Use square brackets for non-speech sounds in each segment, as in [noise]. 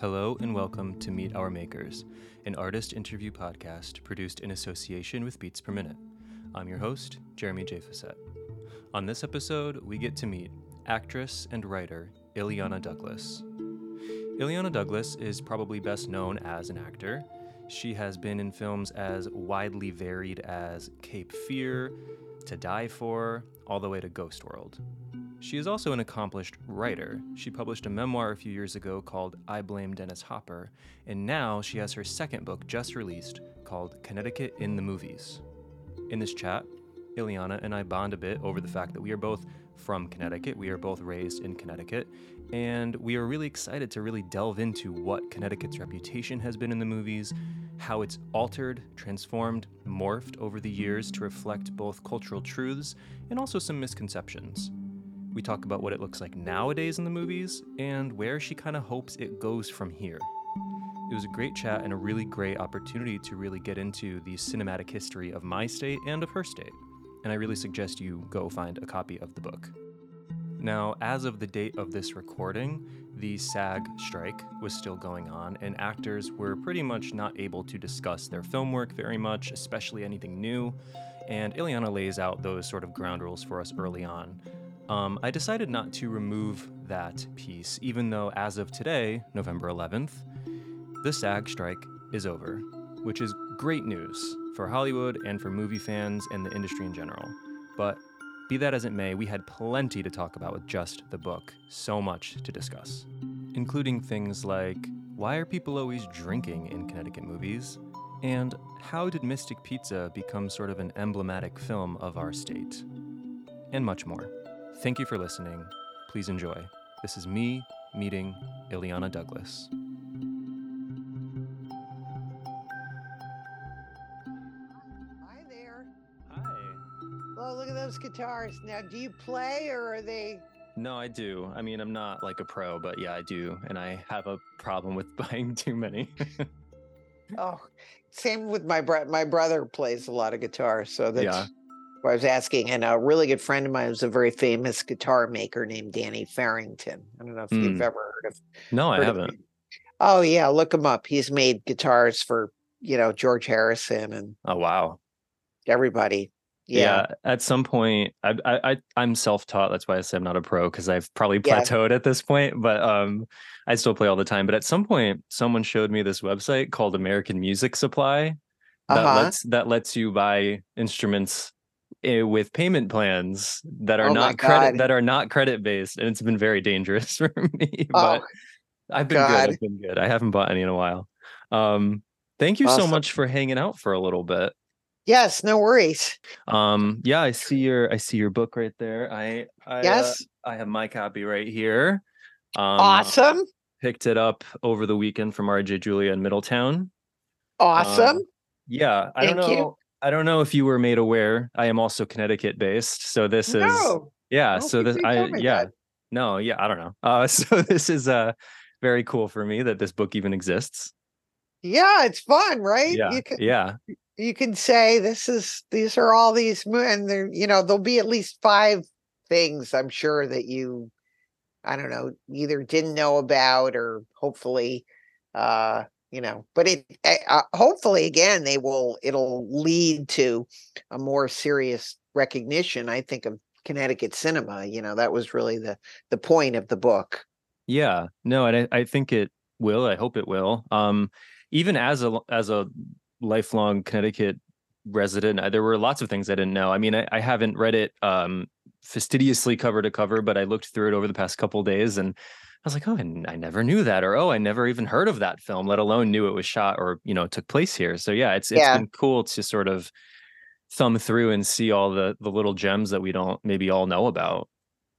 Hello and welcome to Meet Our Makers, an artist interview podcast produced in association with Beats Per Minute. I'm your host, Jeremy J. On this episode, we get to meet actress and writer Illeana Douglas. Illeana Douglas is probably best known as an actor. She has been in films as widely varied as Cape Fear, To Die For, all the way to Ghost World. She is also an accomplished writer. She published a memoir a few years ago called I Blame Dennis Hopper, and now she has her second book just released called Connecticut in the Movies. In this chat, Illeana and I bond a bit over the fact that we are both from Connecticut. We are both raised in Connecticut, and we are really excited to really delve into what Connecticut's reputation has been in the movies, how it's altered, transformed, morphed over the years to reflect both cultural truths and also some misconceptions. We talk about what it looks like nowadays in the movies and where she kind of hopes it goes from here. It was a great chat and a really great opportunity to really get into the cinematic history of my state and of her state. And I really suggest you go find a copy of the book. Now, as of the date of this recording, the SAG strike was still going on, and actors were pretty much not able to discuss their film work very much, especially anything new. And Illeana lays out those sort of ground rules for us early on. Um, I decided not to remove that piece, even though as of today, November 11th, the SAG strike is over, which is great news for Hollywood and for movie fans and the industry in general. But be that as it may, we had plenty to talk about with just the book, so much to discuss, including things like why are people always drinking in Connecticut movies? And how did Mystic Pizza become sort of an emblematic film of our state? And much more. Thank you for listening. Please enjoy. This is me meeting Illeana Douglas. Hi there. Hi. Oh, look at those guitars. Now, do you play or are they? No, I do. I mean, I'm not like a pro, but yeah, I do. And I have a problem with [laughs] buying too many. [laughs] Oh, same with my brother. My brother plays a lot of guitar, so that's Yeah. I was asking. And a really good friend of mine was a very famous guitar maker named Danny Ferrington. I don't know if you've Mm. ever heard of. no, I heard of haven't. Oh yeah, look him up. He's made guitars for you know George Harrison and Oh, wow. everybody. Yeah. Yeah. At some point, I, I, I I'm self-taught. That's why I say I'm not a pro because I've probably Yeah. plateaued at this point. But um, I still play all the time. But at some point, someone showed me this website called American Music Supply that Uh-huh. lets that lets you buy instruments with payment plans that are Oh not credit that are not credit based, and it's been very dangerous [laughs] for me. Oh, but I've been God. good. I've been good. I haven't bought any in a while. Um, thank you so much for hanging out for a little bit. yes, no worries. Um, yeah, I see your I see your book right there. I, I uh, Yes, I have my copy right here. Um, awesome, Picked it up over the weekend from RJ Julia in Middletown. awesome. Yeah, I don't know. you. I don't know if you were made aware. I am also Connecticut based, so this is yeah. Don't So this I yeah that. no yeah I don't know. Uh, [laughs] so this is uh very cool for me that this book even exists. yeah, it's fun, right? Yeah, You can yeah, you can say this is these are all these and there you know there'll be at least five things I'm sure that you I don't know either didn't know about or hopefully uh you know but it eh, uh, hopefully again they will it'll lead to a more serious recognition I think of Connecticut cinema you know that was really the the point of the book yeah. No, and I, I think it will. I hope it will. Um, even as a as a lifelong Connecticut resident, uh, there were lots of things I didn't know. I mean, I, I haven't read it um fastidiously cover to cover, but I looked through it over the past couple days and I was like, oh, and I never knew that, or oh, I never even heard of that film, let alone knew it was shot or you know took place here. So yeah, it's it's Yeah. been cool to sort of thumb through and see all the the little gems that we don't maybe all know about.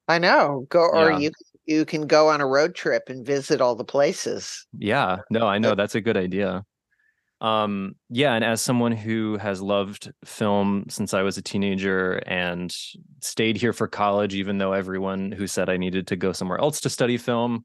I know go or Yeah. you you can go on a road trip and visit all the places Yeah, no, I know that's a good idea. Um, yeah, and as someone who has loved film since I was a teenager and stayed here for college, even though everyone who said I needed to go somewhere else to study film,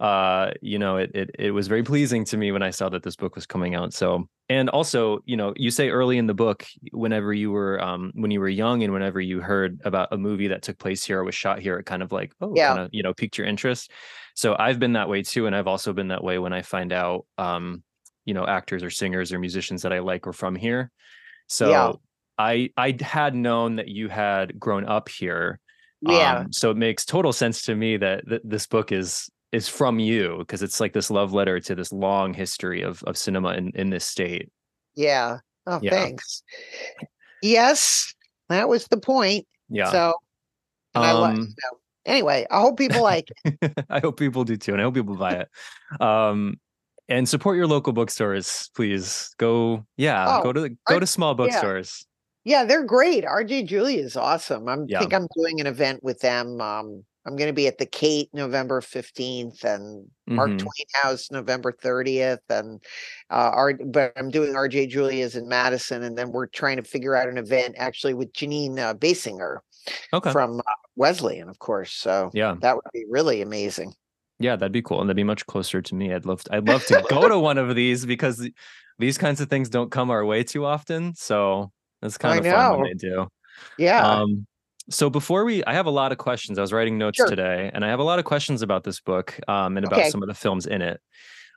uh, you know, it it it was very pleasing to me when I saw that this book was coming out. So and also you know you say early in the book whenever you were um when you were young and whenever you heard about a movie that took place here or was shot here it kind of like oh Yeah. kind of you know piqued your interest so i've been that way too and i've also been that way when i find out um you know actors or singers or musicians that i like were from here so Yeah. i i had known that you had grown up here Yeah. um, so it makes total sense to me that, that this book is is from you because it's like this love letter to this long history of of cinema in in this state. yeah. Oh, Yeah. thanks. Yes, that was the point. Yeah. So, and I like. Um, So, anyway, I hope people like. it. [laughs] I hope people do too, and I hope people buy it. Um, and support your local bookstores, please. Go, yeah, Oh, go to the, go to small bookstores. Yeah, they're great. RJ Julia is awesome. I Yeah. think I'm doing an event with them. Um, I'm going to be at the Kate November 15th and Mark Mhm. Twain House November 30th, and uh, R- but I'm doing RJ Julia's in Madison, and then we're trying to figure out an event actually with Jeanine uh, Basinger Okay. from uh, Wesleyan, of course. So yeah, that would be really amazing. Yeah, that'd be cool, and that'd be much closer to me. I'd love, to, I'd love to [laughs] go to one of these because these kinds of things don't come our way too often. So it's kind I of fun when they do. Yeah. Um, so before we, I have a lot of questions. I was writing notes Sure. today, and I have a lot of questions about this book um, and about Okay. some of the films in it.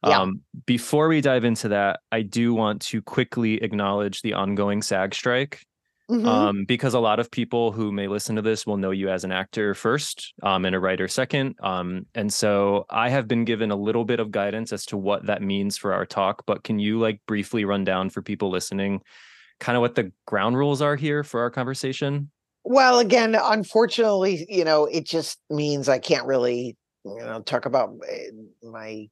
Yeah. Um, before we dive into that, I do want to quickly acknowledge the ongoing SAG strike Mhm. um, because a lot of people who may listen to this will know you as an actor first um, and a writer second. Um, and so I have been given a little bit of guidance as to what that means for our talk. But can you like briefly run down for people listening, kind of what the ground rules are here for our conversation? Well, again, unfortunately, you know, it just means I can't really, you know, talk about eh, my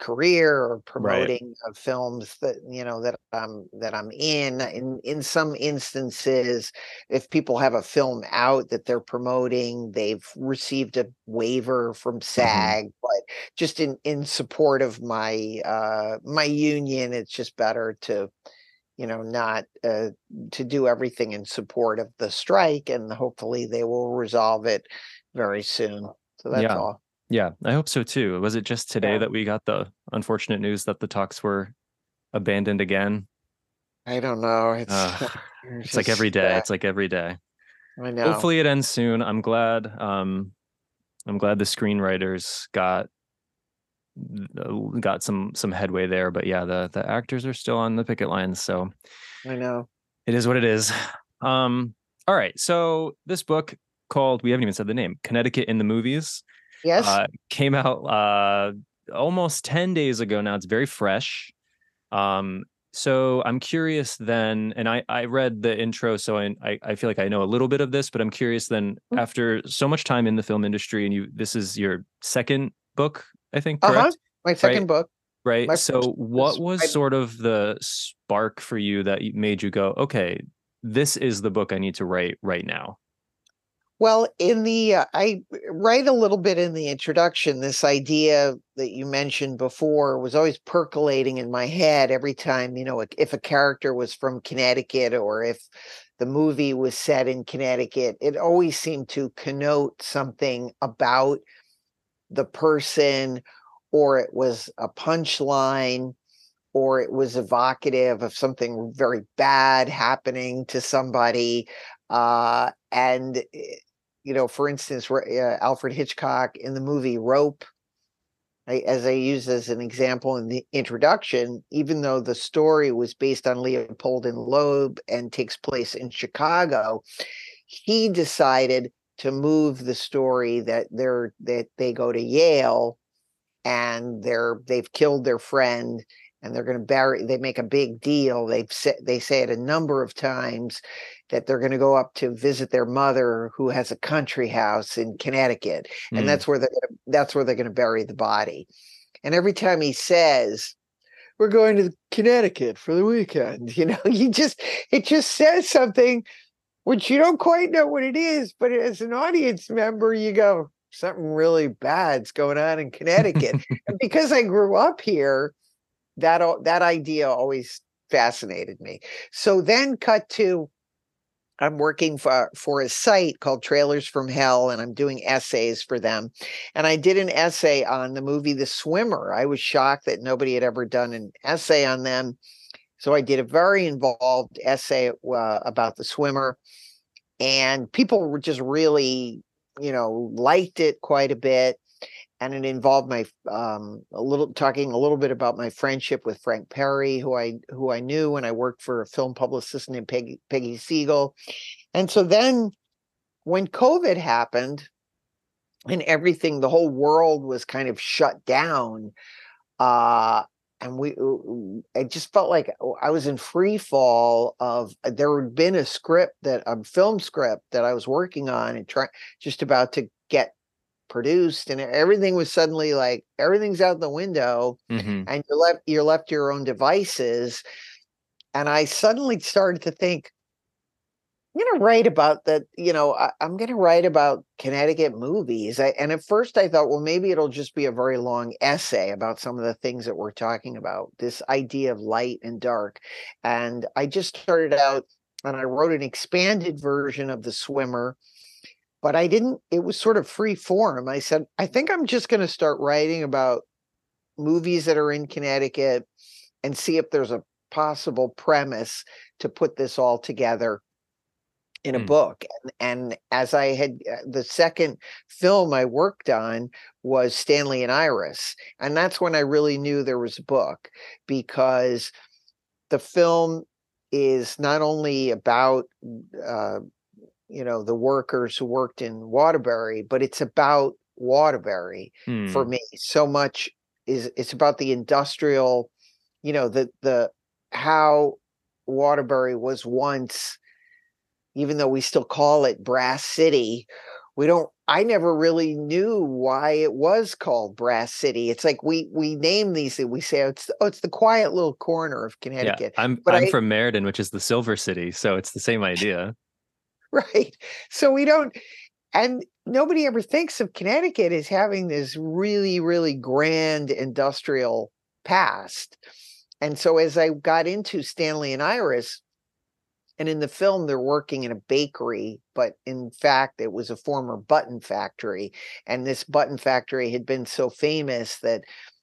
career or promoting of films that you know that I'm that I'm in. In in some instances, if people have a film out that they're promoting, they've received a waiver from SAG. But just in in support of my uh my union, it's just better to you know not uh to do everything in support of the strike and hopefully they will resolve it very soon so that's Yeah. all Yeah, I hope so too. Was it just today Yeah. that we got the unfortunate news that the talks were abandoned again? i don't know it's Uh, [laughs] it's like every day. just, day. uh, It's like every day. i know Hopefully it ends soon. I'm glad. Um, I'm glad the screenwriters got got some some headway there. But yeah, the the actors are still on the picket lines. So i know it is what it is. Um, all right. So this book called we haven't even said the name Connecticut in the movies yes uh, came out uh, almost 10 days ago now. It's very fresh. Um, so I'm curious then, and I, I read the intro, so I, I, I feel like I know a little bit of this, but I'm curious then Mm. after so much time in the film industry and you, this is your second book, I think, uh-huh my second book Right. my So what was- was I- sort of the spark for you that made you go, okay, this is the book I need to write right now. Well, in the uh, I write a little bit in the introduction. This idea that you mentioned before was always percolating in my head every time, you know, if a character was from Connecticut or if the movie was set in Connecticut, it always seemed to connote something about the person or it was a punchline or it was evocative of something very bad happening to somebody uh and eh, you know for instance uh, alfred hitchcock in the movie rope I, as i use as an example in the introduction even though the story was based on leopold and loeb and takes place in chicago he decided to move the story that they're that they go to yale and they're they've killed their friend and they're going to bury they make a big deal. They've said they say it a number of times that they're going to go up to visit their mother who has a country house in Connecticut Mm, and that's where they're gonna, that's where they're going to bury the body. And every time he says we're going to Connecticut for the weekend [laughs] you know you just it just says something which you don't quite know what it is but as an audience member you go something really bad's going on in Connecticut. [laughs] And because I grew up here, that that idea always fascinated me. So then cut to I'm working for for a site called Trailers from Hell and I'm doing essays for them. And I did an essay on the movie The Swimmer. I was shocked that nobody had ever done an essay on them. So I did a very involved essay uh, about the swimmer, and people were just really, you know, liked it quite a bit. And it involved my um, a little talking a little bit about my friendship with Frank Perry, who I who I knew when I worked for a film publicist named Peggy Peggy Siegel. And so then when COVID happened and everything, the whole world was kind of shut down. Uh, and we it just felt like oh, I was in free fall of uh, there had been a script that a film script that I was working on and trying just about to get produced and everything was suddenly like everything's out the window mm-hmm. and you're left you're left to your own devices and I suddenly started to think I'm going to write about that. You know, I, am going to write about Connecticut movies. I, and at first I thought, well, maybe it'll just be a very long essay about some of the things that we're talking about, this idea of light and dark. And I just started out and I wrote an expanded version of The Swimmer, but I didn't, it was sort of free form. I said, I think I'm just going to start writing about movies that are in Connecticut and see if there's a possible premise to put this all together in a mm. book and, and, as i had uh, the second film i worked on was stanley and iris and that's when i really knew there was a book because the film is not only about uh, you know the workers who worked in waterbury but it's about waterbury for hmm. me so much is it's about the industrial you know the the how waterbury was once even though we still call it Brass City, we don't I never really knew why it was called Brass City. It's like we we name these that we say oh, it's oh, it's the quiet little corner of Connecticut. Yeah, I'm but I'm I, from Meriden, which is the Silver City, so it's the same [laughs] idea. [laughs] right. So we don't and nobody ever thinks of Connecticut as having this really really grand industrial past. And so as I got into Stanley and Iris, and in the film, they're working in a bakery, but in fact, it was a former button factory. And this button factory had been so famous that,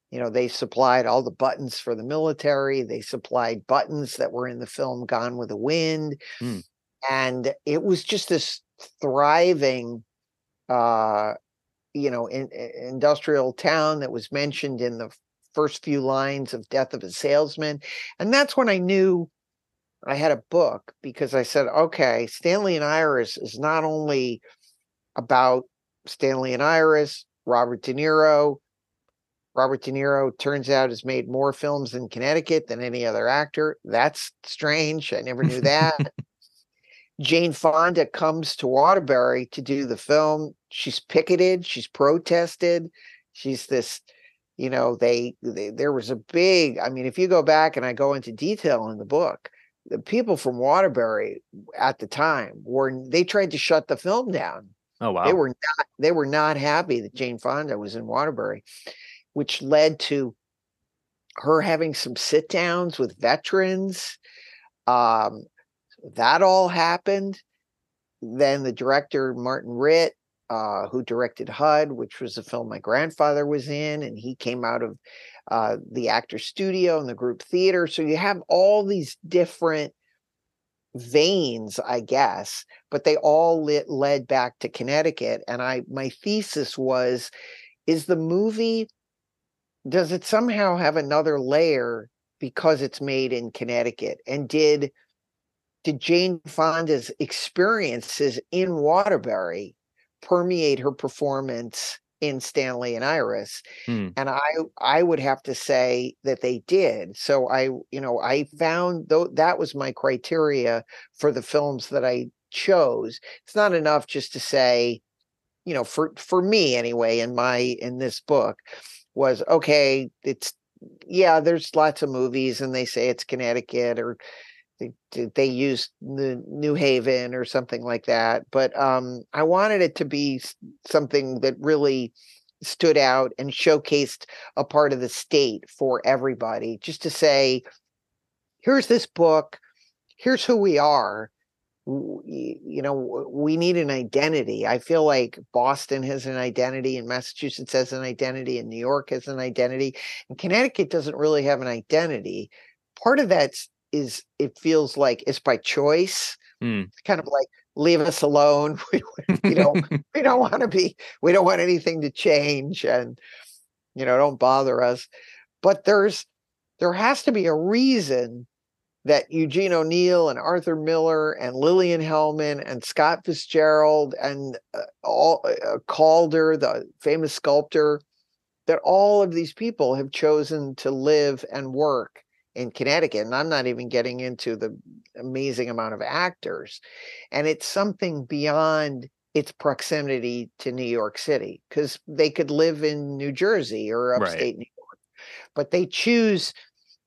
you know, they supplied all the buttons for the military. They supplied buttons that were in the film Gone with the Wind. Mm. And it was just this thriving, uh, you know, in, in industrial town that was mentioned in the first few lines of Death of a Salesman. And that's when I knew I had a book because I said, okay, Stanley and Iris is not only about Stanley and Iris, Robert De Niro. Robert De Niro turns out has made more films in Connecticut than any other actor. That's strange. I never knew [laughs] that. Jane Fonda comes to Waterbury to do the film. She's picketed, she's protested. She's this, you know, they, they there was a big, I mean, if you go back and I go into detail in the book, the people from Waterbury at the time were they tried to shut the film down. Oh wow. They were not they were not happy that Jane Fonda was in Waterbury, which led to her having some sit downs with veterans. Um, that all happened. Then the director Martin Ritt, uh, who directed HUD, which was a film my grandfather was in, and he came out of uh, the actor studio and the group theater. So you have all these different veins, I guess, but they all lit, led back to Connecticut. And I, my thesis was, is the movie, does it somehow have another layer because it's made in Connecticut? And did, did Jane Fonda's experiences in Waterbury permeate her performance in Stanley and Iris. Hmm. And I I would have to say that they did. So I, you know, I found though that was my criteria for the films that I chose. It's not enough just to say, you know, for for me anyway, in my in this book, was okay, it's yeah, there's lots of movies and they say it's Connecticut or they, they used the New Haven or something like that. But um, I wanted it to be something that really stood out and showcased a part of the state for everybody, just to say, here's this book, here's who we are. You know, we need an identity. I feel like Boston has an identity, and Massachusetts has an identity, and New York has an identity, and Connecticut doesn't really have an identity. Part of that's is it feels like it's by choice. Mm. It's kind of like leave us alone. [laughs] We, we don't [laughs] we don't want to be we don't want anything to change and you know don't bother us. But there's there has to be a reason that Eugene O'Neill and Arthur Miller and Lillian Hellman and Scott Fitzgerald and uh, all uh, Calder, the famous sculptor, that all of these people have chosen to live and work in Connecticut. And I'm not even getting into the amazing amount of actors. And it's something beyond its proximity to New York City because they could live in New Jersey or upstate Right. New York, but they choose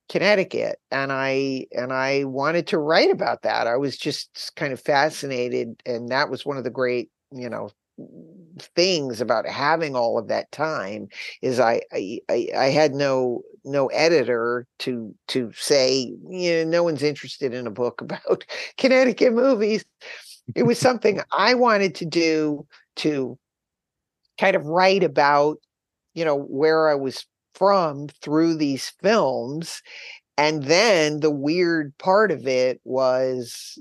Connecticut and I and I wanted to write about that. I was just kind of fascinated and that was one of the great, you know, things about having all of that time is I I I, had no no editor to to say, you know, no one's interested in a book [laughs] about Connecticut movies. It was something I wanted to do to kind of write about, you know, where I was from through these films. And then the weird part of it was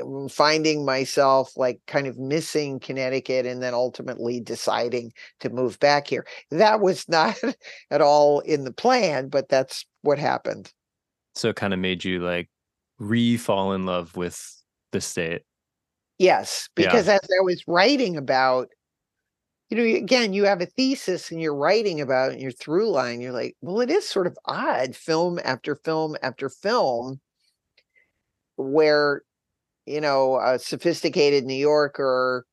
Um, finding myself like kind of missing Connecticut and then ultimately deciding to move back here. That was [laughs] not at all in the plan, but that's what happened. So it kind of made you like re fall in love with the state. Yes, Yeah. because as I was writing about, you know, again, you have a thesis and you're writing about it, and your through line, you're like, well, it is sort of odd, film after film after film, where, you know, a sophisticated New Yorker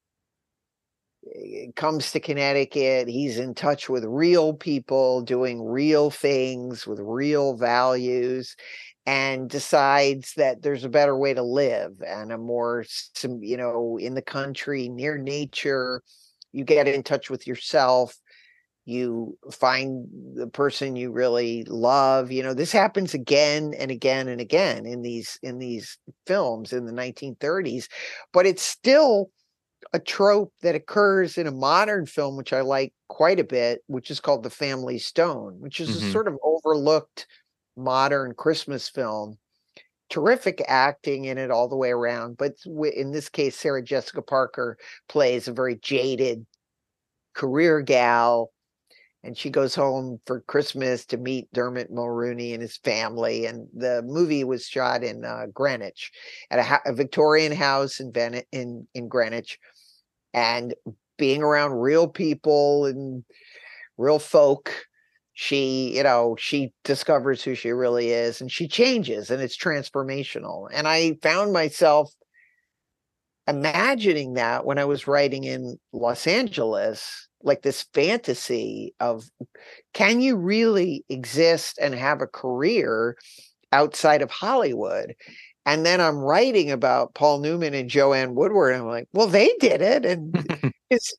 eh, comes to Connecticut, he's in touch with real people doing real things with real values and decides that there's a better way to live and a more you know in the country near nature you get in touch with yourself you find the person you really love you know this happens again and again and again in these in these films in the 1930s but it's still a trope that occurs in a modern film which i like quite a bit which is called the family stone which is Mhm. a sort of overlooked modern Christmas film. Terrific acting in it all the way around, but in this case, Sarah Jessica Parker plays a very jaded career gal, and she goes home for Christmas to meet Dermot Mulroney and his family. And the movie was shot in uh, Greenwich, at a, a Victorian house in Bennett in in Greenwich, and being around real people and real folk she you know she discovers who she really is and she changes and it's transformational and i found myself imagining that when i was writing in los angeles like this fantasy of can you really exist and have a career outside of hollywood and then i'm writing about paul newman and joanne woodward and i'm like well they did it and [laughs] it's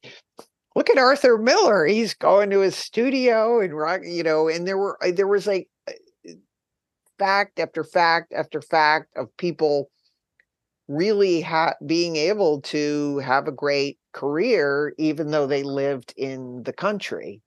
look at Arthur Miller. He's going to his studio and rock, you know, and there were uh, there was like uh, fact after fact after fact of people really ha- being able to have a great career even though they lived in the country.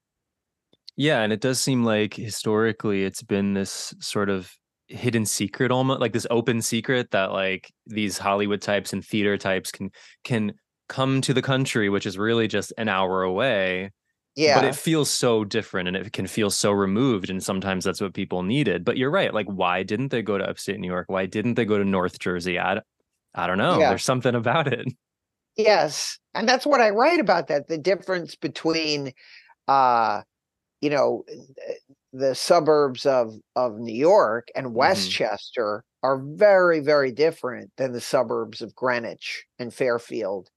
Yeah, and it does seem like historically it's been this sort of hidden secret almost like this open secret that like these Hollywood types and theater types can can come to the country which is really just an hour away Yeah. but it feels so different and it can feel so removed and sometimes that's what people needed but you're right like why didn't they go to upstate new york why didn't they go to north jersey i, I don't know Yeah. there's something about it Yes, and that's what I write about that the difference between uh you know eh, eh, the suburbs of of New York and mm-hmm. Westchester are very very different than the suburbs of Greenwich and Fairfield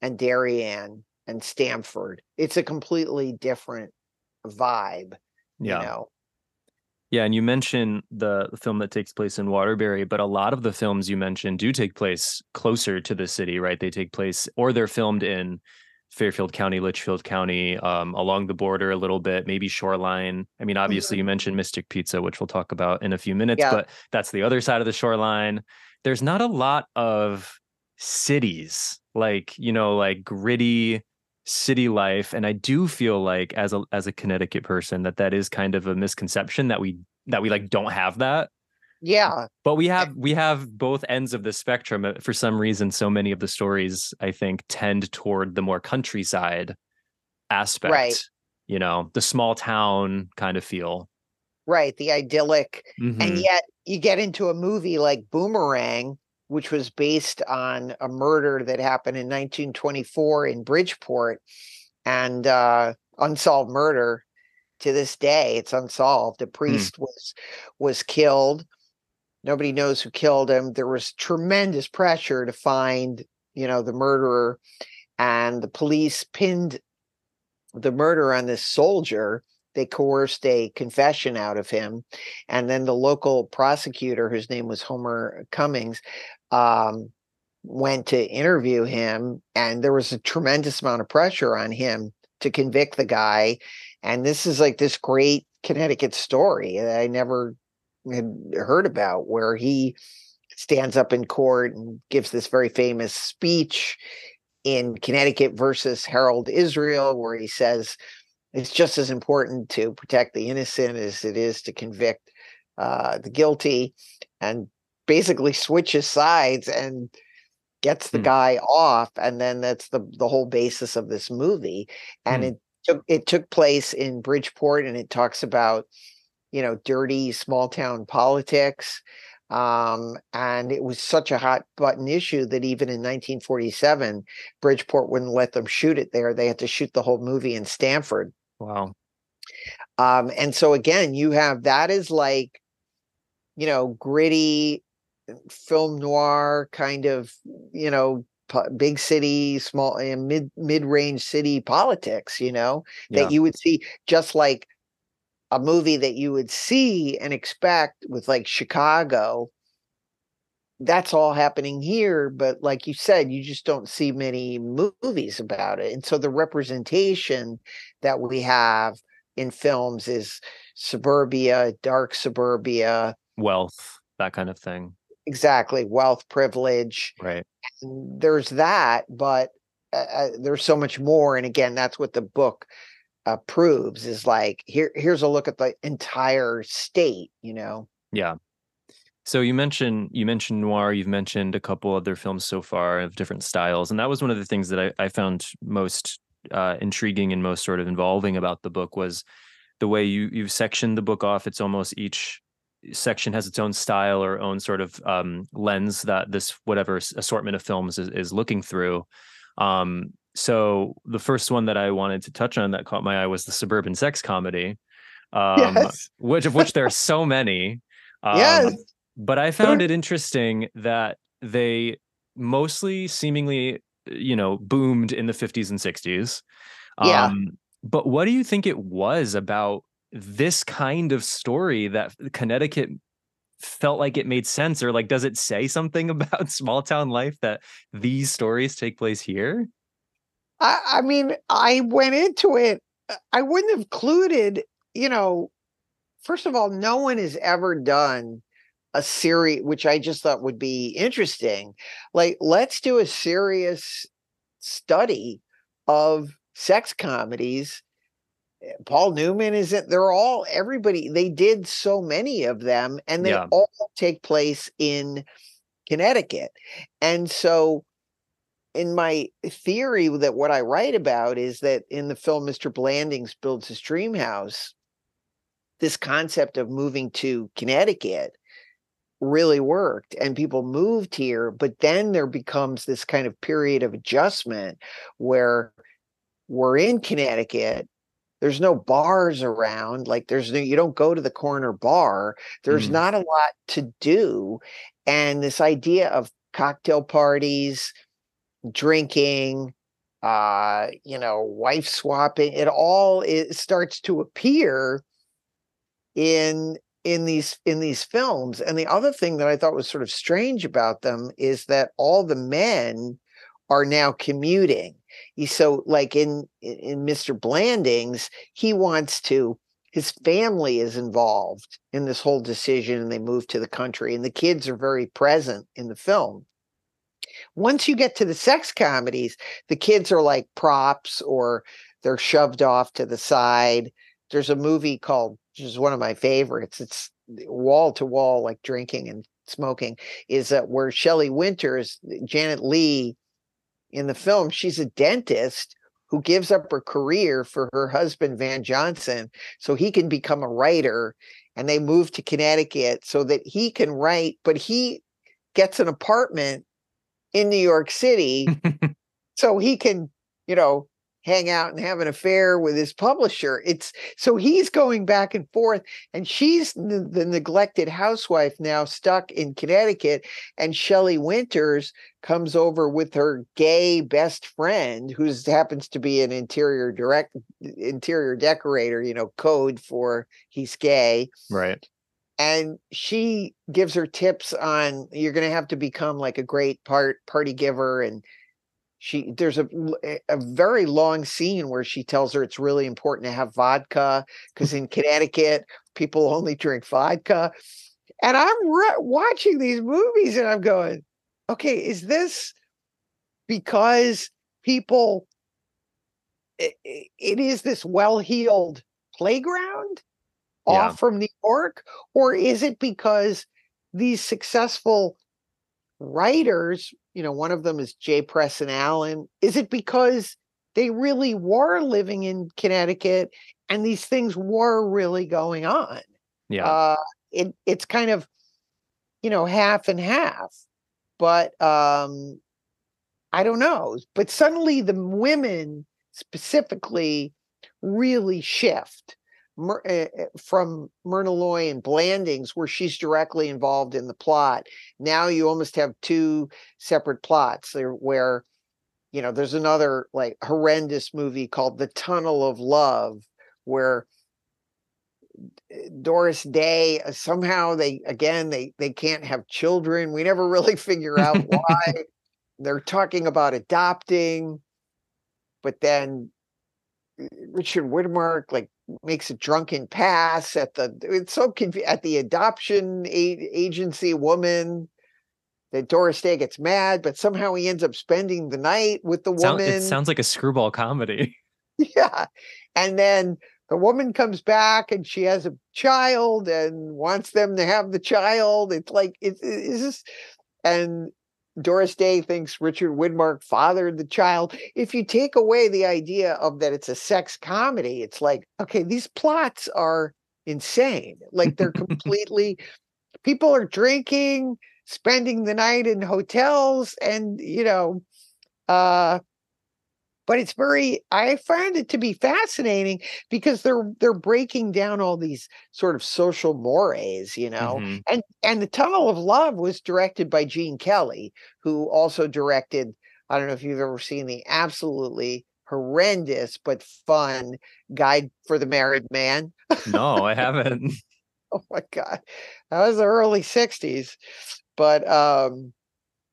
and Darien and Stamford. It's a completely different vibe, yeah you know. Yeah, and you mentioned the film that takes place in Waterbury, but a lot of the films you mentioned do take place closer to the city, right? They take place or they're filmed in Fairfield County, Litchfield County, um, along the border a little bit, maybe shoreline. I mean, obviously you mentioned Mystic Pizza, which we'll talk about in a few minutes, Yeah. but that's the other side of the shoreline. There's not a lot of cities like, you know, like gritty city life and I do feel like as a as a Connecticut person that that is kind of a misconception that we that we like don't have that Yeah. But we have we have both ends of the spectrum. Uh, for some reason, so many of the stories I think tend toward the more countryside aspect. Right. You know, the small town kind of feel. Right. The idyllic. And Mhm. yet you get into a movie like Boomerang, which was based on a murder that happened in 1924 in Bridgeport and uh unsolved murder to this day it's unsolved. A priest was was killed. Nobody knows who killed him. There was tremendous pressure to find you know the murderer and the police pinned the murder on this soldier. They coerced a confession out of him and then the local prosecutor whose name was homer cummings um, went to interview him and there was a tremendous amount of pressure on him to convict the guy. And this is like this great connecticut story that i never had heard about where he stands up in court and gives this very famous speech in connecticut versus harold israel where he says it's just as important to protect the innocent as it is to convict uh, the guilty. And basically switches sides and gets the Hmm. guy off and then that's the the whole basis of this movie and Hmm. it took it took place in Bridgeport and it talks about you know dirty small town politics um, and it was such a hot button issue that even in 1947 Bridgeport wouldn't let them shoot it there they had to shoot the whole movie in Stamford Wow. um, and so again, you have that is like, you know, gritty film noir kind of, you know, big city, small and mid mid range city politics. You know, Yeah. that you would see just like a movie that you would see and expect with like Chicago. That's all happening here, but like you said, you just don't see many movies about it. And so the representation that we have in films is suburbia, dark suburbia, Wealth, that kind of thing. Exactly, wealth, privilege. Right. and There's that, but uh, uh, there's so much more. And again, that's what the book uh, proves is like here. Here's a look at the entire state. You know, Yeah. So you mentioned you mentioned noir. You've mentioned a couple other films so far of different styles, and that was one of the things that I, I found most uh, intriguing and most sort of involving about the book was the way you you've sectioned the book off. It's almost each section has its own style or own sort of um, lens that this whatever assortment of films is, is looking through. Um, so the first one that I wanted to touch on that caught my eye was the suburban sex comedy, [laughs] um, Yes. which of which there are so many. [laughs] Um, Yes. but I found [laughs] it interesting that they mostly seemingly, you know, boomed in the 50s and 60s. Yeah. Um, but what do you think it was about this kind of story that Connecticut felt like it made sense? Or like, does it say something [laughs] about small town life that these stories take place here? I, I mean, I went into it. uh, I wouldn't have included. You know, first of all, no one has ever done a series, which I just thought would be interesting. Like, let's do a serious study of sex comedies. Paul Newman is it? They're all everybody. They did so many of them, and they Yeah. all take place in Connecticut. And so, in my theory, that what I write about is that in the film Mr. Blandings builds his dream house, this concept of moving to Connecticut really worked and people moved here but then there becomes this kind of period of adjustment where we're in Connecticut there's no bars around like there's no you don't go to the corner bar there's Mm. not a lot to do and this idea of cocktail parties drinking uh you know wife swapping it all it starts to appear in in these in these films and the other thing that i thought was sort of strange about them is that all the men are now commuting so like in in mr blandings he wants to his family is involved in this whole decision and they move to the country and the kids are very present in the film once you get to the sex comedies the kids are like props or they're shoved off to the side there's a movie called which is one of my favorites. It's wall to wall, like drinking and smoking, is that where Shelley Winters, Janet Leigh, in the film, she's a dentist who gives up her career for her husband Van Johnson so he can become a writer and they move to Connecticut so that he can write but he gets an apartment in New York City [laughs] so he can you know hang out and have an affair with his publisher. It's so he's going back and forth, and she's the, the neglected housewife now stuck in Connecticut. And Shelley Winters comes over with her gay best friend, who happens to be an interior direct interior decorator. You know, code for he's gay, right? and she gives her tips on you're going to have to become like a great part party giver and she there's a a very long scene where she tells her it's really important to have vodka because in Connecticut people only drink vodka and I'm re- watching these movies and I'm going okay is this because people it, it is this well-heeled playground yeah. off from New York or is it because these successful writers, you know, one of them is Jay Presson Allen. Is it because they really were living in Connecticut and these things were really going on? Yeah. Uh, it it's kind of, you know, half and half. But um I don't know. But suddenly the women specifically really shift from Myrna Loy and Blandings, where she's directly involved in the plot. Now you almost have two separate plots there where, you know, there's another like horrendous movie called The Tunnel of Love, where eh, Doris Day uh, somehow they again they they can't have children. We never really [laughs] figure out [laughs] why. They're talking about adopting, but then Richard Widmark like makes a drunken pass at the it's so conf- at the adoption a- agency woman that Doris Day gets mad, but somehow he ends up spending the night with the woman. it sounds like a screwball comedy. [laughs] [laughs] Yeah. And then the woman comes back and she has a child and wants them to have the child. It's like it's, it's just and Doris Day thinks Richard Widmark fathered the child. If you take away the idea of that it's a sex comedy, it's like, okay, these plots are insane. Like they're [laughs] completely, people are drinking, spending the night in hotels, and, you know, uh, but it's very i find it to be fascinating because they're they're breaking down all these sort of social mores you know mm-hmm. and and the tunnel of love was directed by gene kelly who also directed i don't know if you've ever seen the absolutely horrendous but fun guide for the married man. No i [laughs] haven't. Oh my god. That was the early 60s but um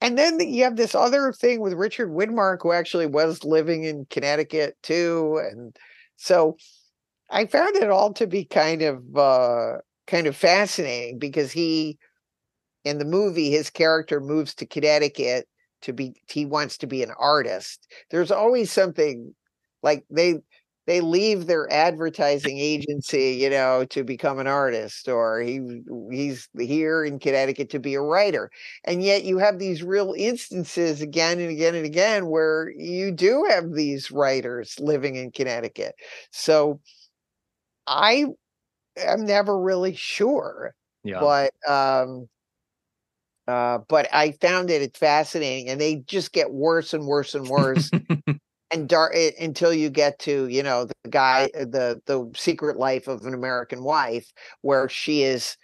and then you have this other thing with Richard Widmark, who actually was living in Connecticut too. And so I found it all to be kind of uh, kind of fascinating because he in the movie his character moves to Connecticut to be he wants to be an artist. There's always something like they they leave their [laughs] advertising agency, you know, to become an artist, or he he's here in Connecticut to be a writer. And yet you have these real instances again and again and again where you do have these writers living in Connecticut. So I am never really sure. Yeah. But um uh, but I found it fascinating, and they just get worse and worse and worse [laughs] and eh, until you get to you know the guy eh, the the secret life of an american wife where she is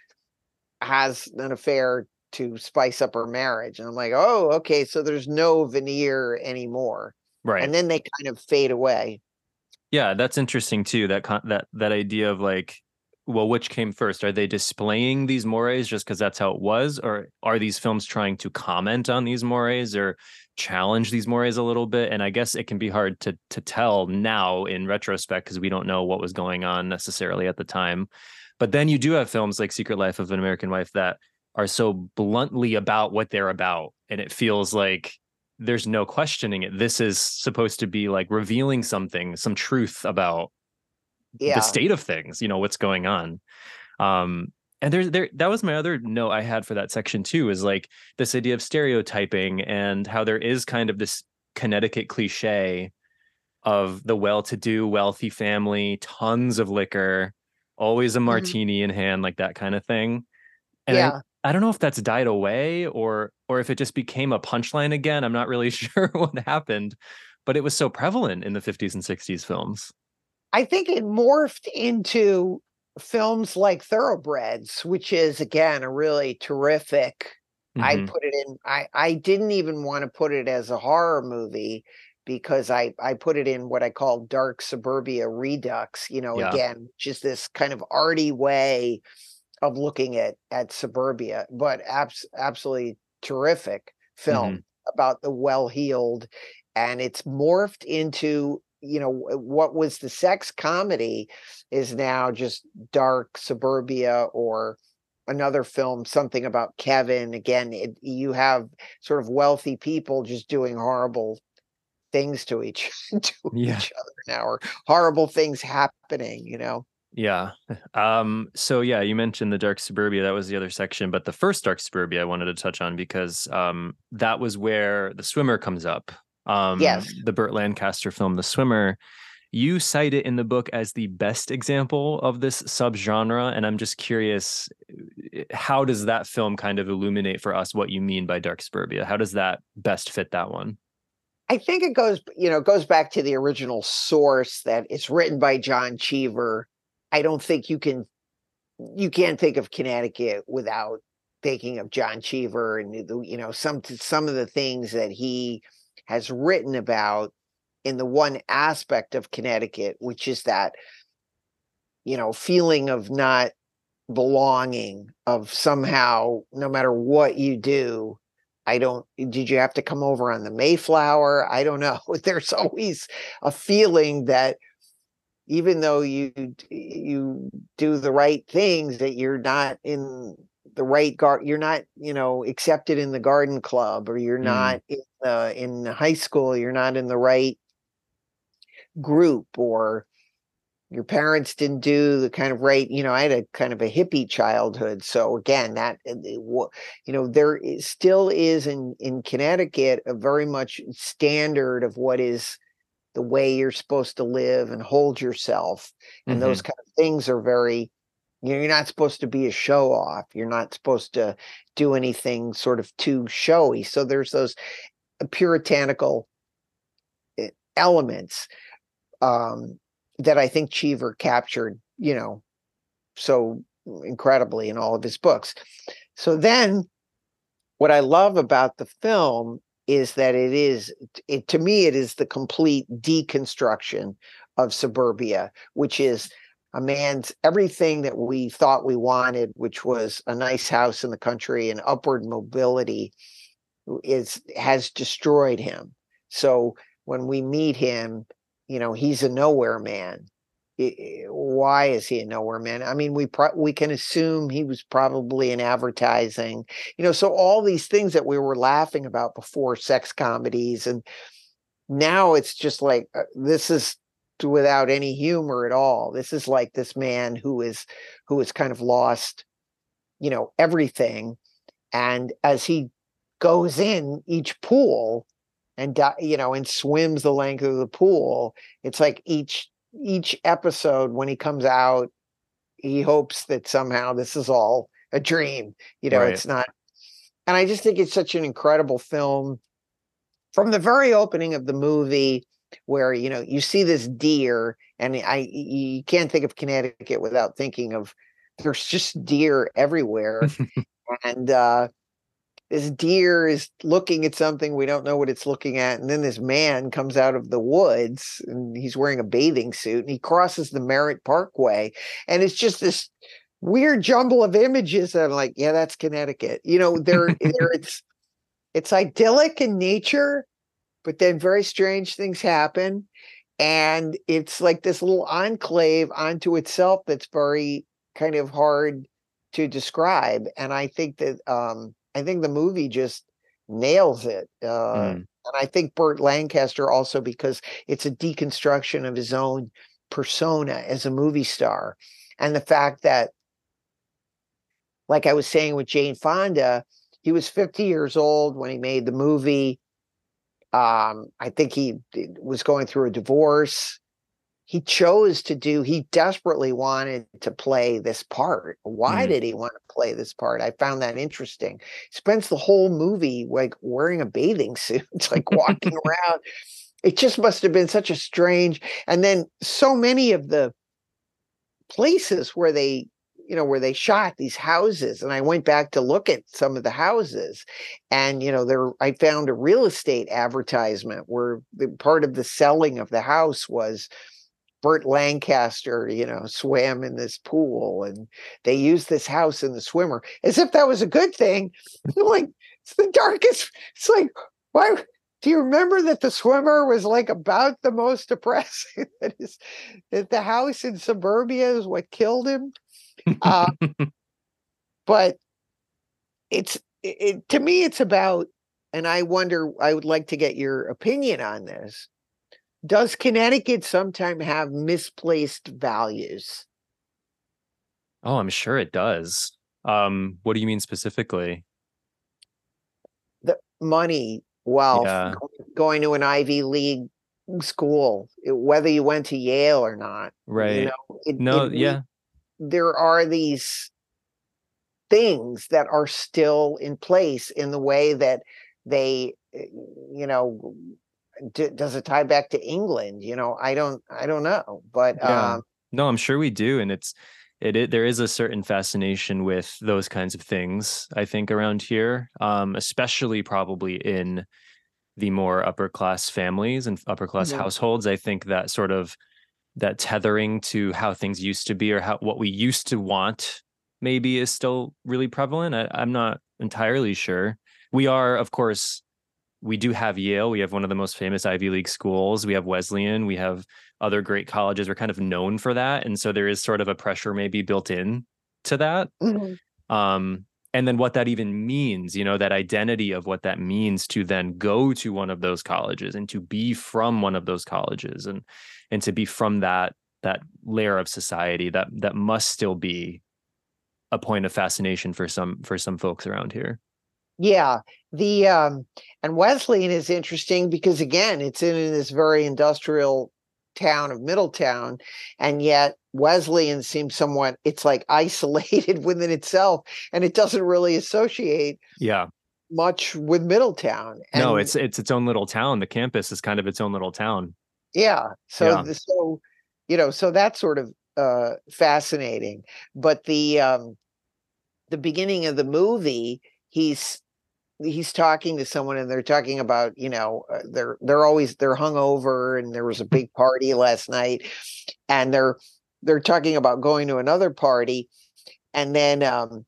has an affair to spice up her marriage and i'm like oh okay so there's no veneer anymore right. and then they kind of fade away. Yeah that's interesting too that con- that that idea of like well which came first? Are they displaying these mores just because that's how it was or are these films trying to comment on these mores or challenge these mores a little bit and i guess it can be hard to to tell now in retrospect because we don't know what was going on necessarily at the time but then you do have films like secret life of an american wife that are so bluntly about what they're about and it feels like there's no questioning it this is supposed to be like revealing something some truth about Yeah. the state of things, you know, what's going on. Um, and there's there that was my other note I had for that section too, is like this idea of stereotyping and how there is kind of this Connecticut cliche of the well-to-do, wealthy family, tons of liquor, always a Mhm. martini in hand, like that kind of thing. And I- Yeah. I, don't know if that's died away or or if it just became a punchline again. I'm not really [laughs] sure what happened, but it was so prevalent in the 50s and 60s films. I think it morphed into films like Thoroughbreds, which is again a really terrific. I Mhm. put it in. I I didn't even want to put it as a horror movie because I I put it in what I call dark suburbia redux. You know, Yeah. again, just this kind of arty way of looking at at suburbia, but abs- absolutely terrific film about the well-heeled, and it's morphed into you know what was the sex comedy is now just dark suburbia or another film something about kevin again it, you have sort of wealthy people just doing horrible things to each [laughs] to Yeah. each other now or horrible things happening you know Yeah. [laughs] Um, so yeah, you mentioned the dark suburbia. That was the other section, but the first dark suburbia I wanted to touch on because um, that was where the swimmer comes up. Um, Yes. the Burt Lancaster film, The Swimmer. You cite it in the book as the best example of this subgenre, and I'm just curious, eh, how does that film kind of illuminate for us what you mean by dark suburbia? How does that best fit that one? I think it goes, you know, it goes back to the original source that it's written by John Cheever. I don't think you can, you can't think of Connecticut without thinking of John Cheever and the, you know some some of the things that he has written about in the one aspect of Connecticut, which is that, you know, feeling of not belonging, of somehow, no matter what you do, I don't, did you have to come over on the Mayflower? I don't know. [laughs] There's always a feeling that even though you you do the right things, that you're not in the right guard, you're not, you know, accepted in the garden club, or you're Mm. not in the in the high school, you're not in the right group, or your parents didn't do the kind of right you know i had a kind of a hippie childhood so again that you know there is, still is in in connecticut a very much standard of what is the way you're supposed to live and hold yourself and those kind of things are very you're not supposed to be a show off you're not supposed to do anything sort of too showy so there's those puritanical eh, elements um that I think Cheever captured, you know, so incredibly in all of his books. So then what I love about the film is that it is it to me it is the complete deconstruction of suburbia, which is a man's everything that we thought we wanted, which was a nice house in the country and upward mobility is has destroyed him. So when we meet him, you know he's a nowhere man I- I- why is he a nowhere man i mean we pro- we can assume he was probably in advertising you know so all these things that we were laughing about before sex comedies and now it's just like uh, this is without any humor at all this is like this man who is who has kind of lost you know everything and as he goes in each pool and you know and swims the length of the pool it's like each each episode when he comes out he hopes that somehow this is all a dream you know Right. it's not and i just think it's such an incredible film from the very opening of the movie where you know you see this deer and i you can't think of connecticut without thinking of there's just deer everywhere [laughs] and uh this deer is looking at something we don't know what it's looking at and then this man comes out of the woods and he's wearing a bathing suit and he crosses the merritt parkway and it's just this weird jumble of images that i'm like yeah that's connecticut. You know there there [laughs] it's it's idyllic in nature but then very strange things happen and it's like this little enclave onto itself that's very kind of hard to describe and i think that um i think the movie just nails it uh Mm. and i think burt lancaster also because it's a deconstruction of his own persona as a movie star. And the fact that, like I was saying with Jane Fonda, he was 50 years old when he made the movie. Um, I think he was going through a divorce. He chose to do, he desperately wanted to play this part. Why mm. did he want to play this part? I found that interesting. Spends the whole movie like wearing a bathing suit, [laughs] like walking [laughs] around it just must have been such a strange and then so many of the places where they you know where they shot these houses and i went back to look at some of the houses and you know there i found a real estate advertisement where the part of the selling of the house was Burt Lancaster, you know, swam in this pool and they used this house in the swimmer as if that was a good thing. [laughs] like, it's the darkest. It's like, why? do you remember that the swimmer was like about the most [laughs] depressing that is that the house in suburbia is what killed him uh, [laughs] but it's it, it, to me it's about and i wonder i would like to get your opinion on this does connecticut sometimes have misplaced values oh i'm sure it does um what do you mean specifically the money wealth yeah. going to an Ivy League school, whether you went to Yale or not. Right. You know, it, no, it, yeah. There are these things that are still in place in the way that they, eh, you know, d- does it tie back to England? You know, I don't, I don't know, but yeah. um, no, I'm sure we do, and it's it, it, there is a certain fascination with those kinds of things i think around here um, especially probably in the more upper class families and upper class mm-hmm. households i think that sort of that tethering to how things used to be or how what we used to want maybe is still really prevalent I, i'm not entirely sure we are of course we do have Yale. We have one of the most famous Ivy League schools. We have Wesleyan. We have other great colleges. We're kind of known for that, and so there is sort of a pressure maybe built in to that. Mm-hmm. Um, and then what that even means, you know, that identity of what that means to then go to one of those colleges and to be from one of those colleges and and to be from that that layer of society that that must still be a point of fascination for some for some folks around here. Yeah, the um, and Wesleyan is interesting because again, it's in this very industrial town of Middletown, and yet Wesleyan seems somewhat it's like [laughs] isolated within itself, and it doesn't really associate. Yeah. Much with Middletown. And, no, it's it's its own little town. The campus is kind of its own little town. Yeah. So yeah. The, so you know, so that's sort of uh fascinating. But the um the beginning of the movie, he's he's talking to someone and they're talking about you know uh, they're they're always they're hung over and there was a mm-hmm. big party last night and they're they're talking about going to another party and then um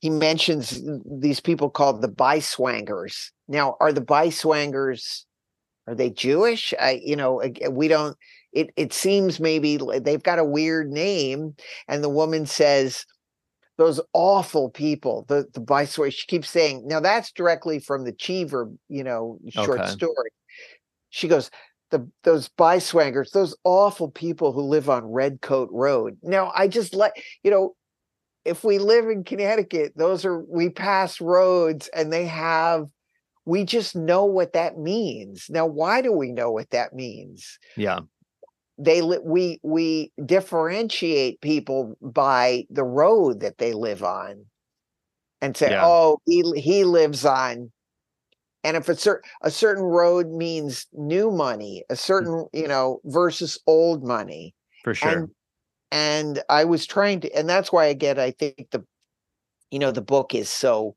he mentions these people called the Biswangers. Now, are the Biswangers are they Jewish? I, you know, we don't. It it seems maybe they've got a weird name, and the woman says, those awful people, the the Viceroy. She keeps saying, now that's directly from the Cheever, you know, short okay. story. She goes, the those Biswangers, those awful people who live on Redcoat Road. Now I just let you know, if we live in Connecticut, those are we pass roads and they have we just know what that means. Now, why do we know what that means? Yeah they we we differentiate people by the road that they live on and say yeah. oh he he lives on and if a certain a certain road means new money a mm. certain you know versus old money for sure and, and i was trying to and that's why again i think the you know the book is so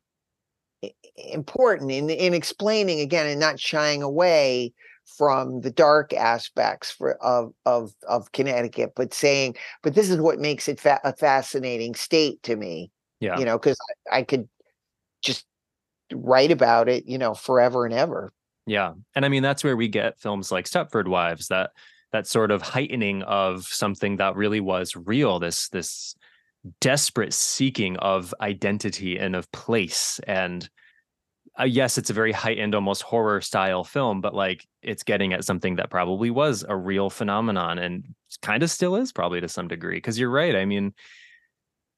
important in in explaining again and not shying away from the dark aspects for, of of of Connecticut, but saying, but this is what makes it fa- a fascinating state to me. Yeah, you know, because I, I could just write about it, you know, forever and ever. Yeah, and I mean that's where we get films like Stepford Wives that that sort of heightening of something that really was real. This this desperate seeking of identity and of place and uh, yes, it's a very heightened, almost horror style film, but like it's getting at something that probably was a real phenomenon and kind of still is probably to some degree. Cause you're right. I mean,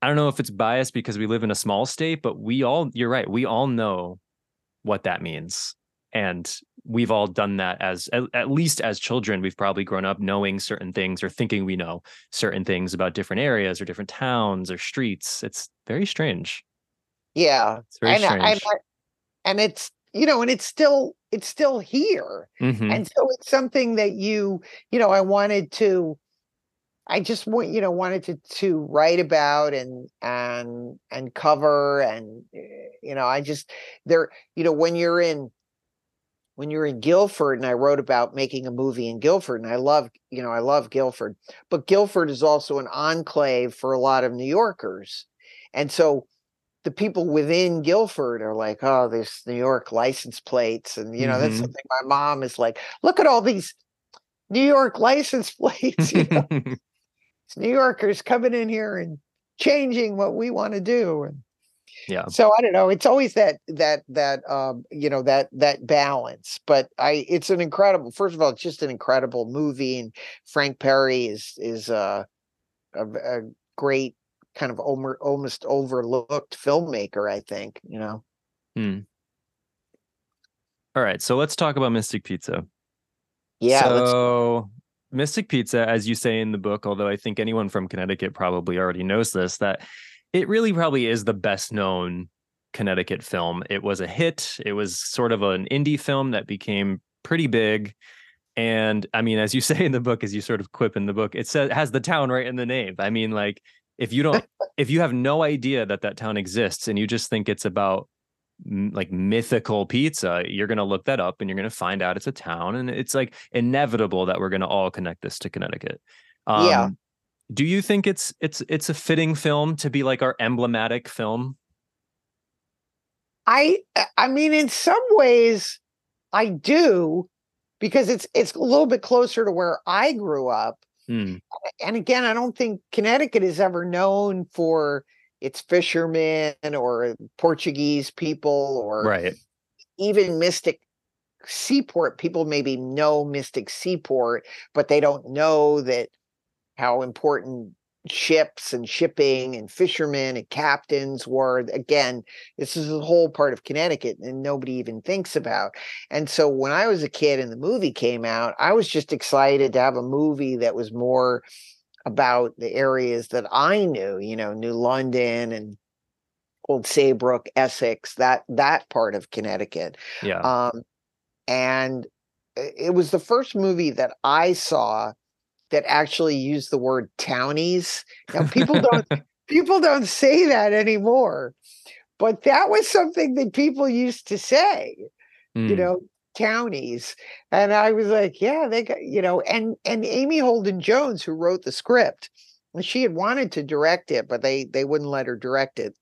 I don't know if it's biased because we live in a small state, but we all, you're right. We all know what that means. And we've all done that as, at, at least as children, we've probably grown up knowing certain things or thinking we know certain things about different areas or different towns or streets. It's very strange. Yeah. It's very and, strange. and, I- and it's, you know, and it's still, it's still here. Mhm. And so it's something that you, you know, I wanted to, I just want, you know, wanted to, to write about and, and, and cover and, eh, you know, I just, there, you know, when you're in, when you're in Guilford and I wrote about making a movie in Guilford and I love, you know, I love Guilford, but Guilford is also an enclave for a lot of New Yorkers. And so the people within Guilford are like, oh, there's New York license plates. And, you know, that's Mhm. something my mom is like, look at all these New York license [laughs] plates. you know, [laughs] New Yorkers coming in here and changing what we want to do. And yeah. so I don't know. It's always that that that um you know that that balance. But I it's an incredible. First of all, it's just an incredible movie, and Frank Perry is is uh, a, a great kind of over, almost overlooked filmmaker. I think you know. Hmm. All right. So let's talk about Mystic Pizza. Yeah, So Mystic Pizza, as you say in the book, although I think anyone from Connecticut probably already knows this, that it really probably is the best known Connecticut film. It was a hit. It was sort of an indie film that became pretty big. And I mean, as you [laughs] say in the book, as you sort of quip in the book, it says has the town right in the name. I mean, like if you don't, [laughs] if you have no idea that that town exists and you just think it's about like mythical pizza, you're going to look that up and you're going to find out it's a town. And it's like inevitable that we're going to all connect this to Connecticut. Um, Yeah. Do you think it's it's it's a fitting film to be like our emblematic film? I I mean, in some ways, I do because it's it's a little bit closer to where I grew up. Hmm. and again, I don't think Connecticut is ever known for its fishermen or Portuguese people or Right. even Mystic Seaport. People maybe know Mystic Seaport, but they don't know that how important ships and shipping and fishermen and captains were. Again, this is a whole part of Connecticut and nobody even thinks about. And so when I was a kid and the movie came out, I was just excited to have a movie that was more about the areas that I knew, you know, New London and Old Saybrook, Essex, that that part of Connecticut. Yeah. Um, and it was the first movie that I saw that actually used the word townies. Now people don't [laughs] people don't say that anymore, but that was something that people used to say you Hmm. know townies and i was like yeah they got you know and and amy holden jones who wrote the script and she had wanted to direct it but they they wouldn't let her direct it.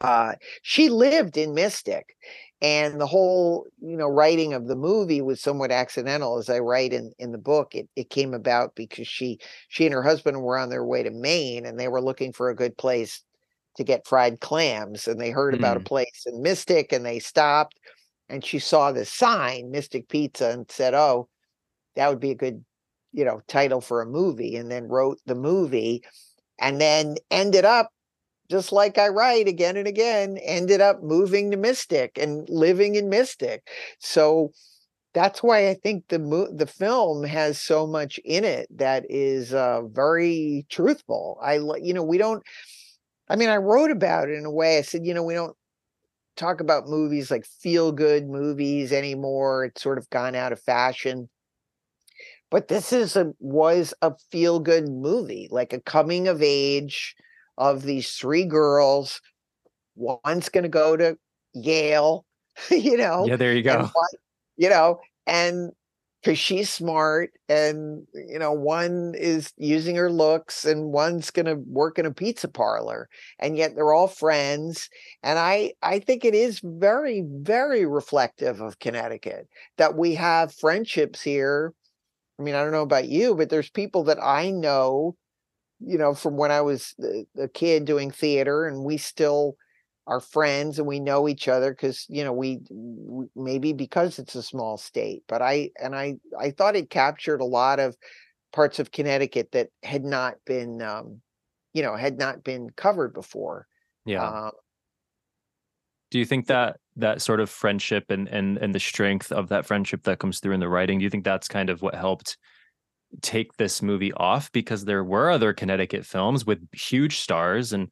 Uh she lived in mystic and the whole you know writing of the movie was somewhat accidental as i write in in the book it, it came about because she she and her husband were on their way to maine and they were looking for a good place to get fried clams and they heard about a place in mystic and they stopped and she saw the sign mystic pizza and said oh that would be a good you know title for a movie and then wrote the movie and then ended up just like I write again and again, ended up moving to Mystic and living in Mystic. So that's why I think the mo- the film has so much in it that is uh, very truthful. I you know we don't. I mean, I wrote about it in a way. I said, you know, we don't talk about movies like feel good movies anymore. It's sort of gone out of fashion. But this is a was a feel good movie, like a coming of age of these three girls. One's going to go to Yale, [laughs] you know, Yeah, there you go. one, you know, and because she's smart, and you know, one is using her looks, and one's going to work in a pizza parlor, and yet they're all friends. And I, I think it is very, very reflective of Connecticut that we have friendships here. I mean, I don't know about you, but there's people that I know, you know, from when I was a a kid doing theater, and we still are friends and we know each other because you know we, we maybe because it's a small state but i and i i thought it captured a lot of parts of connecticut that had not been um you know had not been covered before Yeah. um, do you think that that sort of friendship and and and the strength of that friendship that comes through in the writing, do you think that's kind of what helped take this movie off? Because there were other Connecticut films with huge stars, and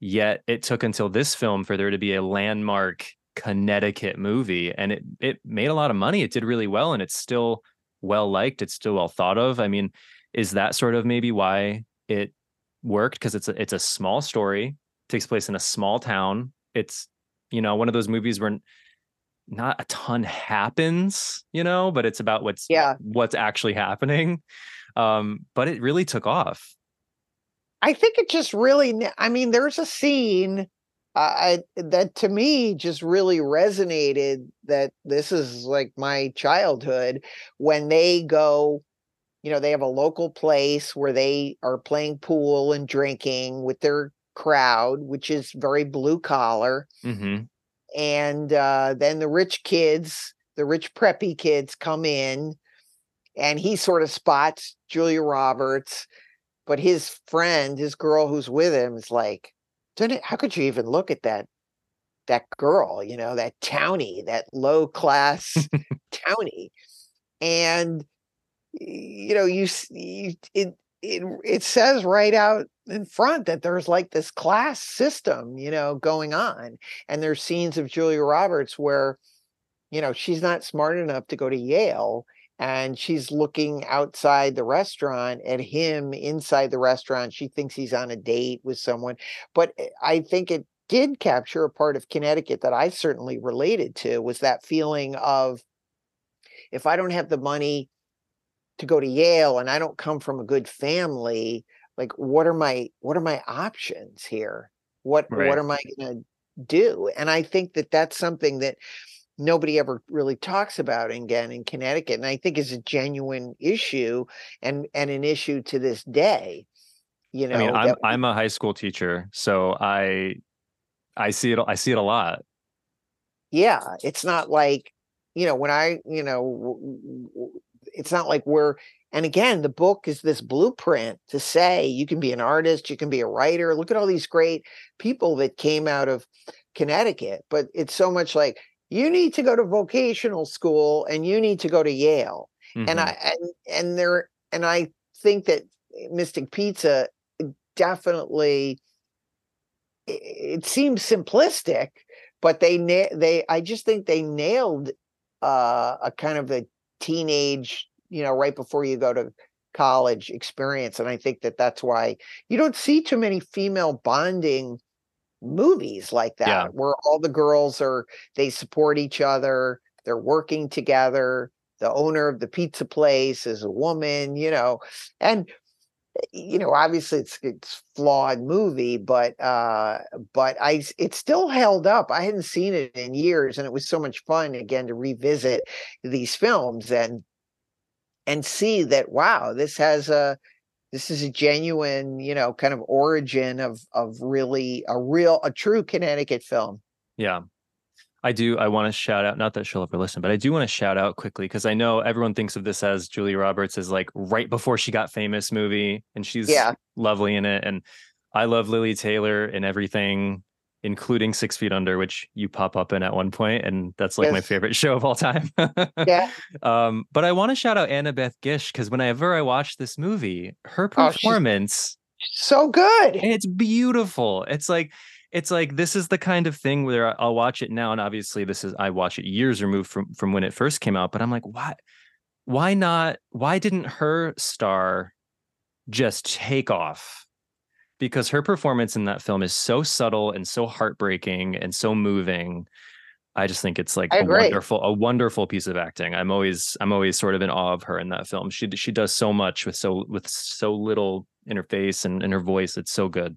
yet it took until this film for there to be a landmark Connecticut movie, and it it made a lot of money. It did really well, and it's still well liked. It's still well thought of. I mean, is that sort of maybe why it worked? Because it's a it's a small story, takes place in a small town. It's you know one of those movies where not a ton happens, you know, but it's about what's Yeah. what's actually happening. Um, but it really took off. I think it just really, I mean, there's a scene uh, I, that to me just really resonated. That this is like my childhood when they go. You know, they have a local place where they are playing pool and drinking with their crowd, which is very blue collar. hmm and uh, then the rich kids, the rich preppy kids, come in, and he sort of spots Julia Roberts, but his friend, his girl who's with him, is like, "Don't it- "How could you even look at that that girl? You know, that townie, that low class [laughs] townie?" And you know, you, you it it it says right out in front that there's like this class system, you know, going on and there's scenes of Julia Roberts where, you know, she's not smart enough to go to Yale and she's looking outside the restaurant at him inside the restaurant. She thinks he's on a date with someone. But eh, I think it did capture a part of Connecticut that I certainly related to was that feeling of if I don't have the money to go to Yale and I don't come from a good family, like what are my what are my options here? What Right. what am I going to do? And I think that that's something that nobody ever really talks about again in Connecticut, and I think is a genuine issue and and an issue to this day. You know, I mean, I'm that I'm a high school teacher, so I I see it I see it a lot. yeah, it's not like you know when I you know it's not like we're and again the book is this blueprint to say you can be an artist, you can be a writer. Look at all these great people that came out of Connecticut, but it's so much like you need to go to vocational school and you need to go to Yale. and Mhm. I and and there and I think that Mystic Pizza definitely i- it seems simplistic, but they they I just think they nailed uh, a kind of a teenage, you know, right before you go to college experience, and I think that that's why you don't see too many female bonding movies like that Yeah. where all the girls are they support each other they're working together the owner of the pizza place is a woman you know and eh, you know obviously it's it's flawed movie but uh but i it still held up i hadn't seen it in years and it was so much fun again to revisit these films and and see that wow this has a this is a genuine you know kind of origin of of really a real a true connecticut film Yeah. I do. I want to shout out, not that she'll ever listen, but I do want to shout out quickly because I know everyone thinks of this as Julia Roberts as like right before she got famous movie, and she's Yeah. lovely in it. And I love Lili Taylor and everything, including Six Feet Under, which you pop up in at one point, and that's like my favorite show of all time. [laughs] yeah. Um, but I want to shout out Annabeth Gish because whenever I watch this movie, her Oh, performance so good. It's beautiful. It's like it's like this is the kind of thing where i'll watch it now and obviously this is i watch it years removed from from when it first came out but i'm like why why not why didn't her star just take off because her performance in that film is so subtle and so heartbreaking and so moving i just think it's like a wonderful a wonderful piece of acting. I'm always i'm always sort of in awe of her in that film. She she does so much with so with so little in her face and in her voice. It's so good.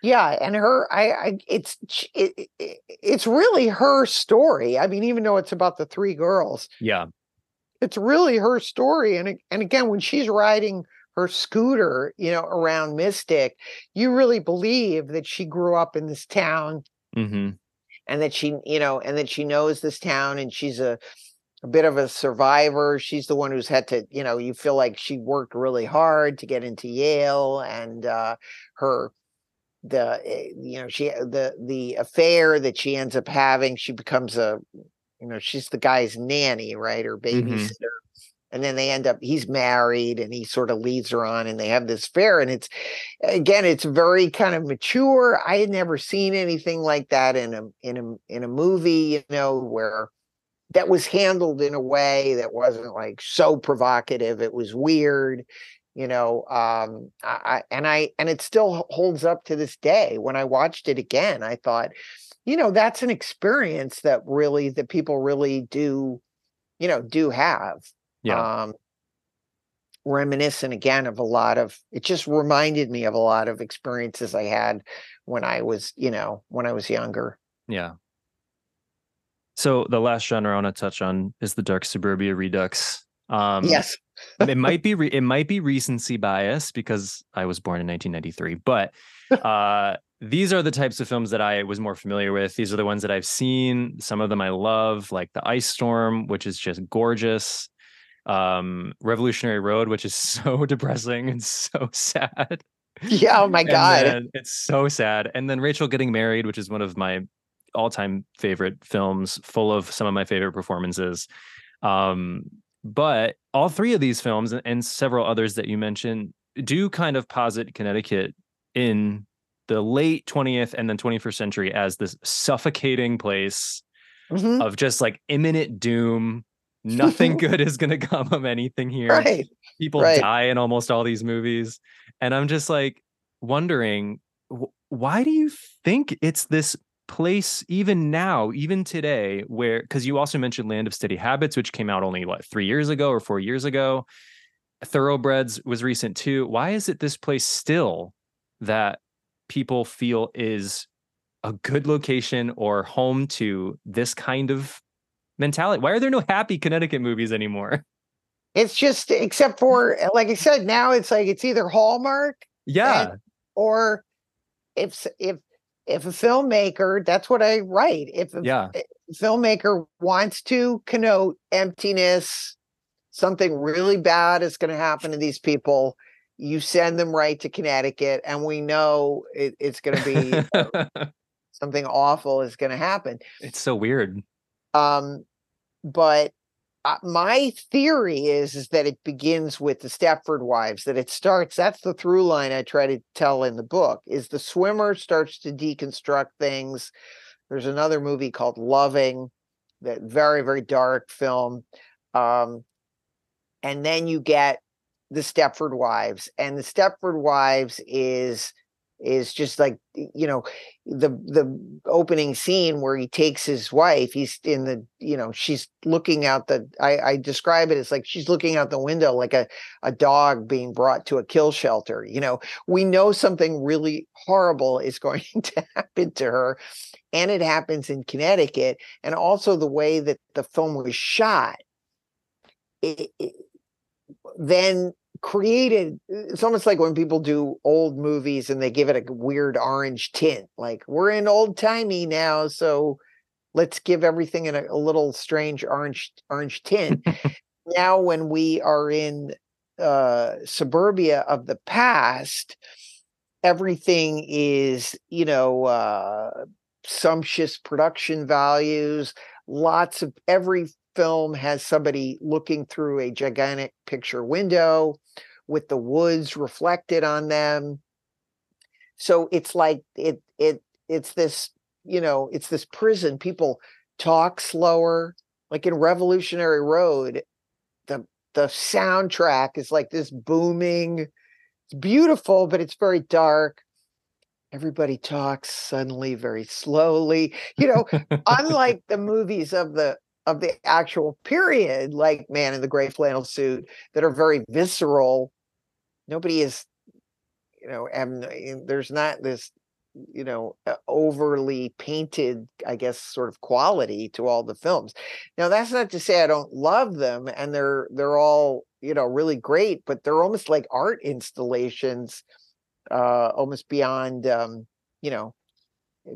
Yeah, and her, I, I, it's, it, it- it, it's really her story. I mean, even though it's about the three girls, yeah. it's really her story. And and again, when she's riding her scooter, you know, around Mystic, you really believe that she grew up in this town Mm-hmm. and that she you know and that she knows this town and she's a a bit of a survivor. She's the one who's had to you know you feel like she worked really hard to get into yale and uh her the eh, you know she the the affair that she ends up having she becomes a you know she's the guy's nanny right or babysitter and then they end up he's married and he sort of leads her on and they have this affair and it's again it's very kind of mature. I had never seen anything like that in a in a in a movie you know where that was handled in a way that wasn't like so provocative. It was weird you know um I, and i and it still holds up to this day. When i watched it again i thought you know that's an experience that really that people really do you know do have Yeah. um reminiscent again of a lot of it just reminded me of a lot of experiences i had when i was you know when i was younger Yeah. So the last genre I want to touch on is the dark suburbia redux. Um, yes it [laughs] might be re- it might be recency bias because I was born in 1993, but [laughs] uh, these are the types of films that I was more familiar with. These are the ones that I've seen. Some of them I love, like The Ice Storm, which is just gorgeous. Um, Revolutionary Road, which is [laughs] so depressing and so sad. yeah oh my god it's so sad. And then Rachel Getting Married, which is one of my all-time favorite films, full of some of my favorite performances. Um, but all three of these films and, and several others that you mentioned do kind of posit Connecticut in the late 20th and then 21st century as this suffocating place Mhm. of just like imminent doom. Nothing [laughs] good is going to come of anything here. Right people Right. die in almost all these movies. And i'm just like wondering why do you think it's this place even now even today where because you also mentioned land of steady habits which came out only what three years ago or four years ago? Thoroughbreds was recent too. Why is it this place still that people feel is a good location or home to this kind of mentality. Why are there no happy connecticut movies anymore? [laughs] It's just except for like i said now it's like it's either hallmark yeah. or if if if a filmmaker that's what i write. If a yeah. filmmaker wants to connote emptiness something really bad is going to happen to these people you send them right to connecticut and we know it, it's going to be [laughs] something awful is going to happen. It's so weird. um but uh, my theory is is that it begins with the Stepford wives that it starts that's the through line I try to tell in the book is the swimmer starts to deconstruct things. There's another movie called Loving that very very dark film um and then you get the Stepford wives and the Stepford wives is is just like you know the the opening scene where he takes his wife he's in the you know she's looking out the i i describe it as like she's looking out the window like a a dog being brought to a kill shelter you know? We know something really horrible is going [laughs] to happen to her and it happens in connecticut and also the way that the film was shot it, it then created it's almost like when people do old movies and they give it a weird orange tint like we're in old timey now so let's give everything in a, a little strange orange orange tint. [laughs] Now when we are in uh suburbia of the past everything is you know uh sumptuous production values lots of every film has somebody looking through a gigantic picture window with the woods reflected on them. So it's like it it it's this you know it's this prison. People talk slower. Like in revolutionary road the the soundtrack is like this booming it's beautiful but it's very dark. Everybody talks suddenly very slowly. You know [laughs] unlike the movies of the of the actual period like man in the gray flannel suit that are very visceral. Nobody is you know there's not this you know uh, overly painted i guess sort of quality to all the films. Now that's not to say i don't love them and they're they're all you know really great but they're almost like art installations uh almost beyond um you know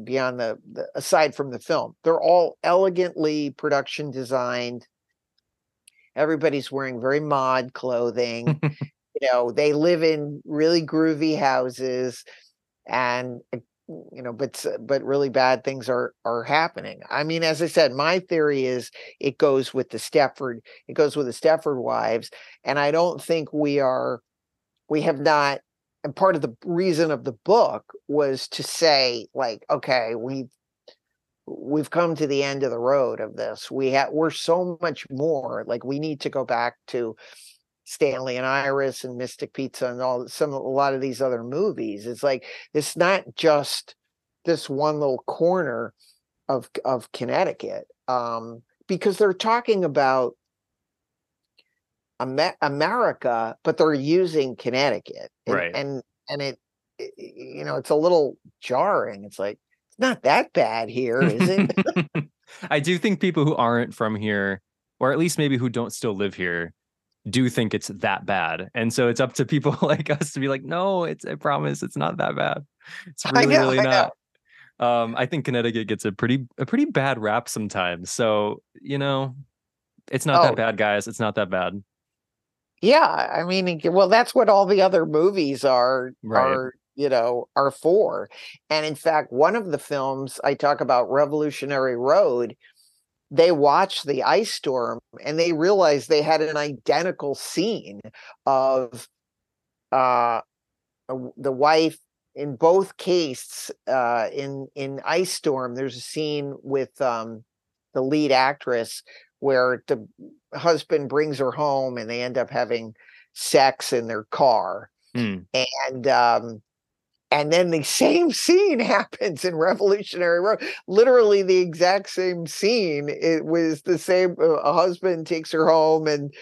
beyond the, the aside from the film. They're all elegantly production designed. Everybody's wearing very mod clothing. [laughs] you know, they live in really groovy houses and uh, you know but but really bad things are are happening i mean as i said my theory is it goes with the stepford it goes with the stepford wives and i don't think we are we have not and part of the reason of the book was to say like okay we've we've come to the end of the road of this. We have we're so much more like we need to go back to stanley and iris and mystic pizza and all some a lot of these other movies. It's like it's not just this one little corner of of connecticut um because they're talking about America, but they're using Connecticut, and, right? And and it, it, you know, it's a little jarring. It's like it's not that bad here, is it? [laughs] I do think people who aren't from here, or at least maybe who don't still live here, do think it's that bad, and so it's up to people [laughs] like us to be like, no, it's I promise, it's not that bad. It's really, know, really not. Um, I think Connecticut gets a pretty a pretty bad rap sometimes. So you know, it's not oh. that bad, guys. It's not that bad. Yeah, I mean, well, that's what all the other movies are right. are you know are for. And in fact, one of the films I talk about, Revolutionary Road, they watched the ice storm and they realized they had an identical scene of uh the wife in both cases uh in in ice storm there's a scene with um the lead actress where the husband brings her home and they end up having sex in their car. Mm. And um and then the same [laughs] scene [laughs] happens in Revolutionary Road. Literally the exact same scene. It was the same uh, a husband takes her home and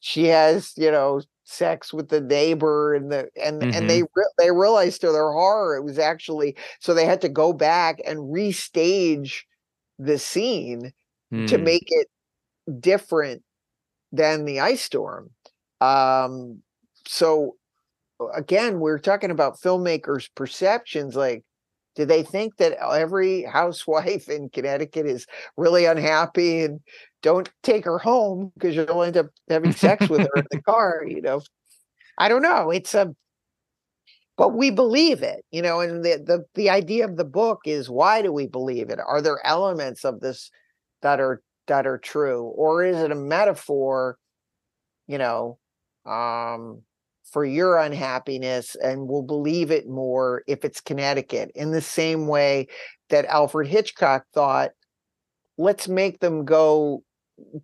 she has, you know, sex with the neighbor and the and mm-hmm. and they re- they realized to their horror it was actually so they had to go back and restage the scene mm. to hmm. make it different than the ice storm. Um, so again, we're talking about filmmakers' perceptions. Like, do they think that every housewife in Connecticut is really unhappy and don't take her home because you'll end up having sex with her in the [laughs] car? You know, I don't know. It's a, but we believe it. You know, and the the the idea of the book is why do we believe it? Are there elements of this that are that are true or is it a metaphor you know um for your unhappiness and will believe it more if it's connecticut in the same way that alfred hitchcock thought let's make them go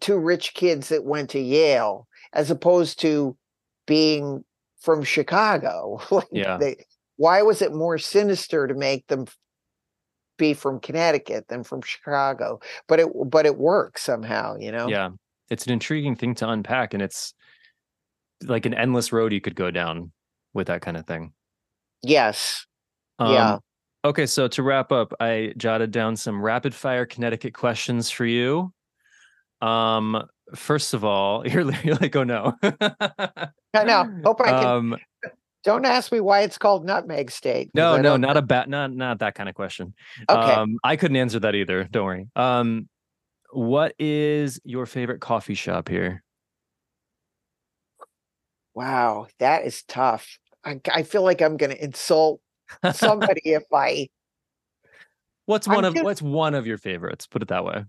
two rich kids that went to yale as opposed to being from chicago. [laughs] Like yeah. they, why was it more sinister to make them be from Connecticut than from Chicago, but it but it works somehow, you know. Yeah, it's an intriguing thing to unpack, and it's like an endless road you could go down with that kind of thing. Yes. Um, yeah. Okay, so to wrap up, I jotted down some rapid fire Connecticut questions for you. Um, first of all, [laughs] you're, you're like, oh no. I know. Hope I can. Um, don't ask me why it's called Nutmeg State. No, no, not a bat, not not that kind of question. Okay. Um, I couldn't answer that either. Don't worry. Um, what is your favorite coffee shop here? Wow, that is tough. I, I feel like I'm going to insult somebody if I. What's one I'm of just, what's one of your favorites? Put it that way.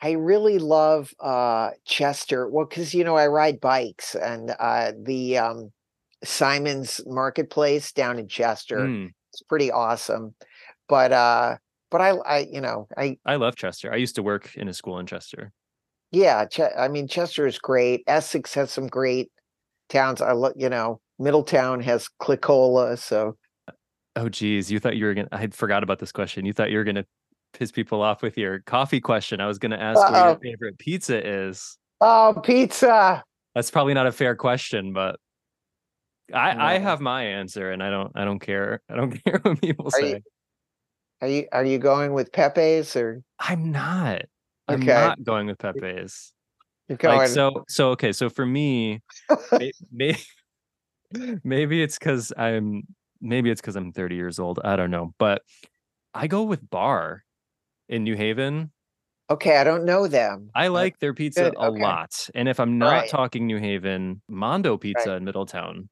I really love uh Chester. Well, because you know I ride bikes, and uh the um Simon's Marketplace down in Chester. Mm. It's pretty awesome. But uh but I I you know, I I love Chester. I used to work in a school in Chester. Yeah, Ch- I mean Chester is great. Essex has some great towns. I look, you know, Middletown has Klekolo, so Oh geez, you thought you were gonna I forgot about this question. You thought you were gonna piss people off with your coffee question. I was gonna ask Uh-oh. what your favorite pizza is. Oh, pizza. That's probably not a fair question, but I, I have my answer, and I don't I don't care. I don't [laughs] care what people are say. You, are you are you going with Pepe's or? I'm not. I'm okay. not going with Pepe's. You're going. Like, so so okay. So for me, maybe [laughs] [laughs] maybe it's because I'm maybe it's because I'm 30 years old. I don't know, but I go with Bar in New Haven. Okay, I don't know them. I like their pizza good, a lot. And if I'm not Right. talking New Haven, Mondo Pizza Right. in Middletown.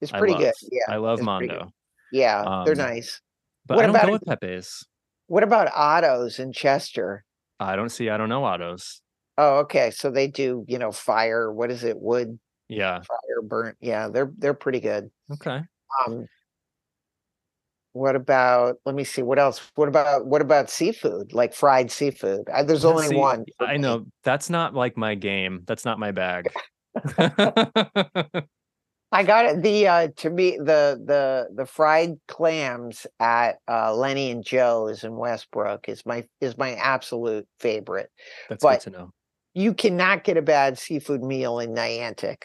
It's I pretty good. Yeah. I love. Mondo. Yeah, they're Um, nice. But What I don't about with Pepe's. What about Otto's in Chester? I don't see, I don't know Otto's. Oh, okay. So they do, you know, fire. What is it? Wood Yeah. fire burnt. Yeah, they're they're pretty good. Okay. Um, what about? Let me see. What else? What about what about seafood? Like fried seafood? Uh, there's Yeah, only see, one. I know that's not like my game. That's not my bag. [laughs] [laughs] I got it. The uh to me the the the fried clams at uh Lenny and Joe's in Westbrook is my is my absolute favorite. That's But- good to know. You cannot get a bad seafood meal in Niantic.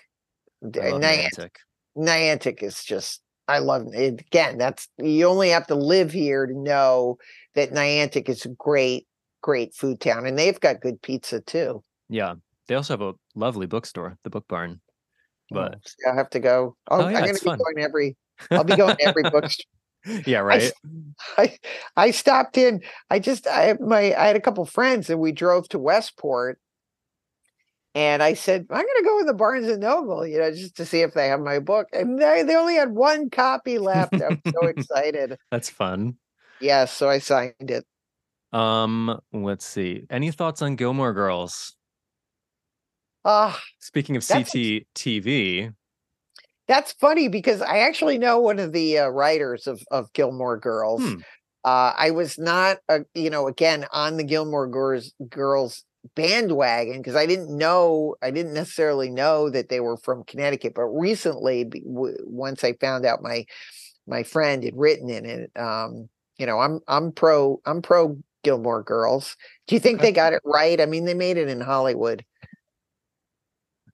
D- I love Niantic, Niantic. Niantic is just I love it. Again, that's you only have to live here to know that Niantic is a great, great food town. And they've got good pizza too. Yeah. They also have a lovely bookstore, the Book Barn. But Oh, so I'll have to go. Oh, Oh, yeah, I'm gonna be fun. going every I'll be going to every [laughs] bookstore. yeah, right. I I stopped in. I just I my I had a couple friends and we drove to Westport. And I said, I'm gonna go in the Barnes and Noble, you know, just to see if they have my book. And they, they only had one copy left. I'm so [laughs] excited. That's fun. Yeah, so I signed it. Um, let's see. Any thoughts on Gilmore Girls? Ah, Speaking of That's CT TV, that's funny because I actually know one of the uh, writers of of Gilmore Girls. Hmm. Uh, I was not, uh, you know, again on the Gilmore Girls girls bandwagon because I didn't know, I didn't necessarily know that they were from Connecticut. But recently, w- once I found out my my friend had written in it, um, you know, I'm I'm pro I'm pro Gilmore Girls. Do you think Okay. they got it right? I mean, they made it in Hollywood.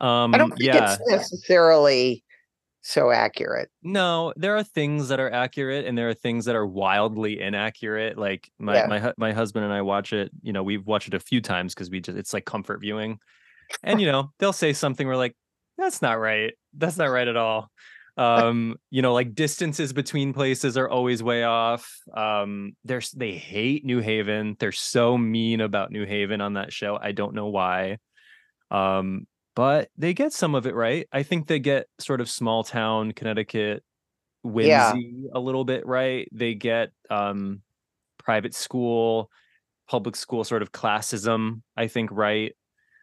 Um, I don't think yeah, it's necessarily so accurate. no, there are things that are accurate and there are things that are wildly inaccurate. Like my Yeah. my my husband and I watch it. You know, we've watched it a few times because we just it's like comfort viewing, and you know they'll say something we're like, that's not right. That's not right at all. [laughs] Um, you know, like distances between places are always way off. Um, there's they hate New Haven. They're so mean about New Haven on that show. I don't know why. Um, but they get some of it right. I think they get sort of small town Connecticut whimsy Yeah. a little bit right. They get um private school, public school sort of classism, I think, right.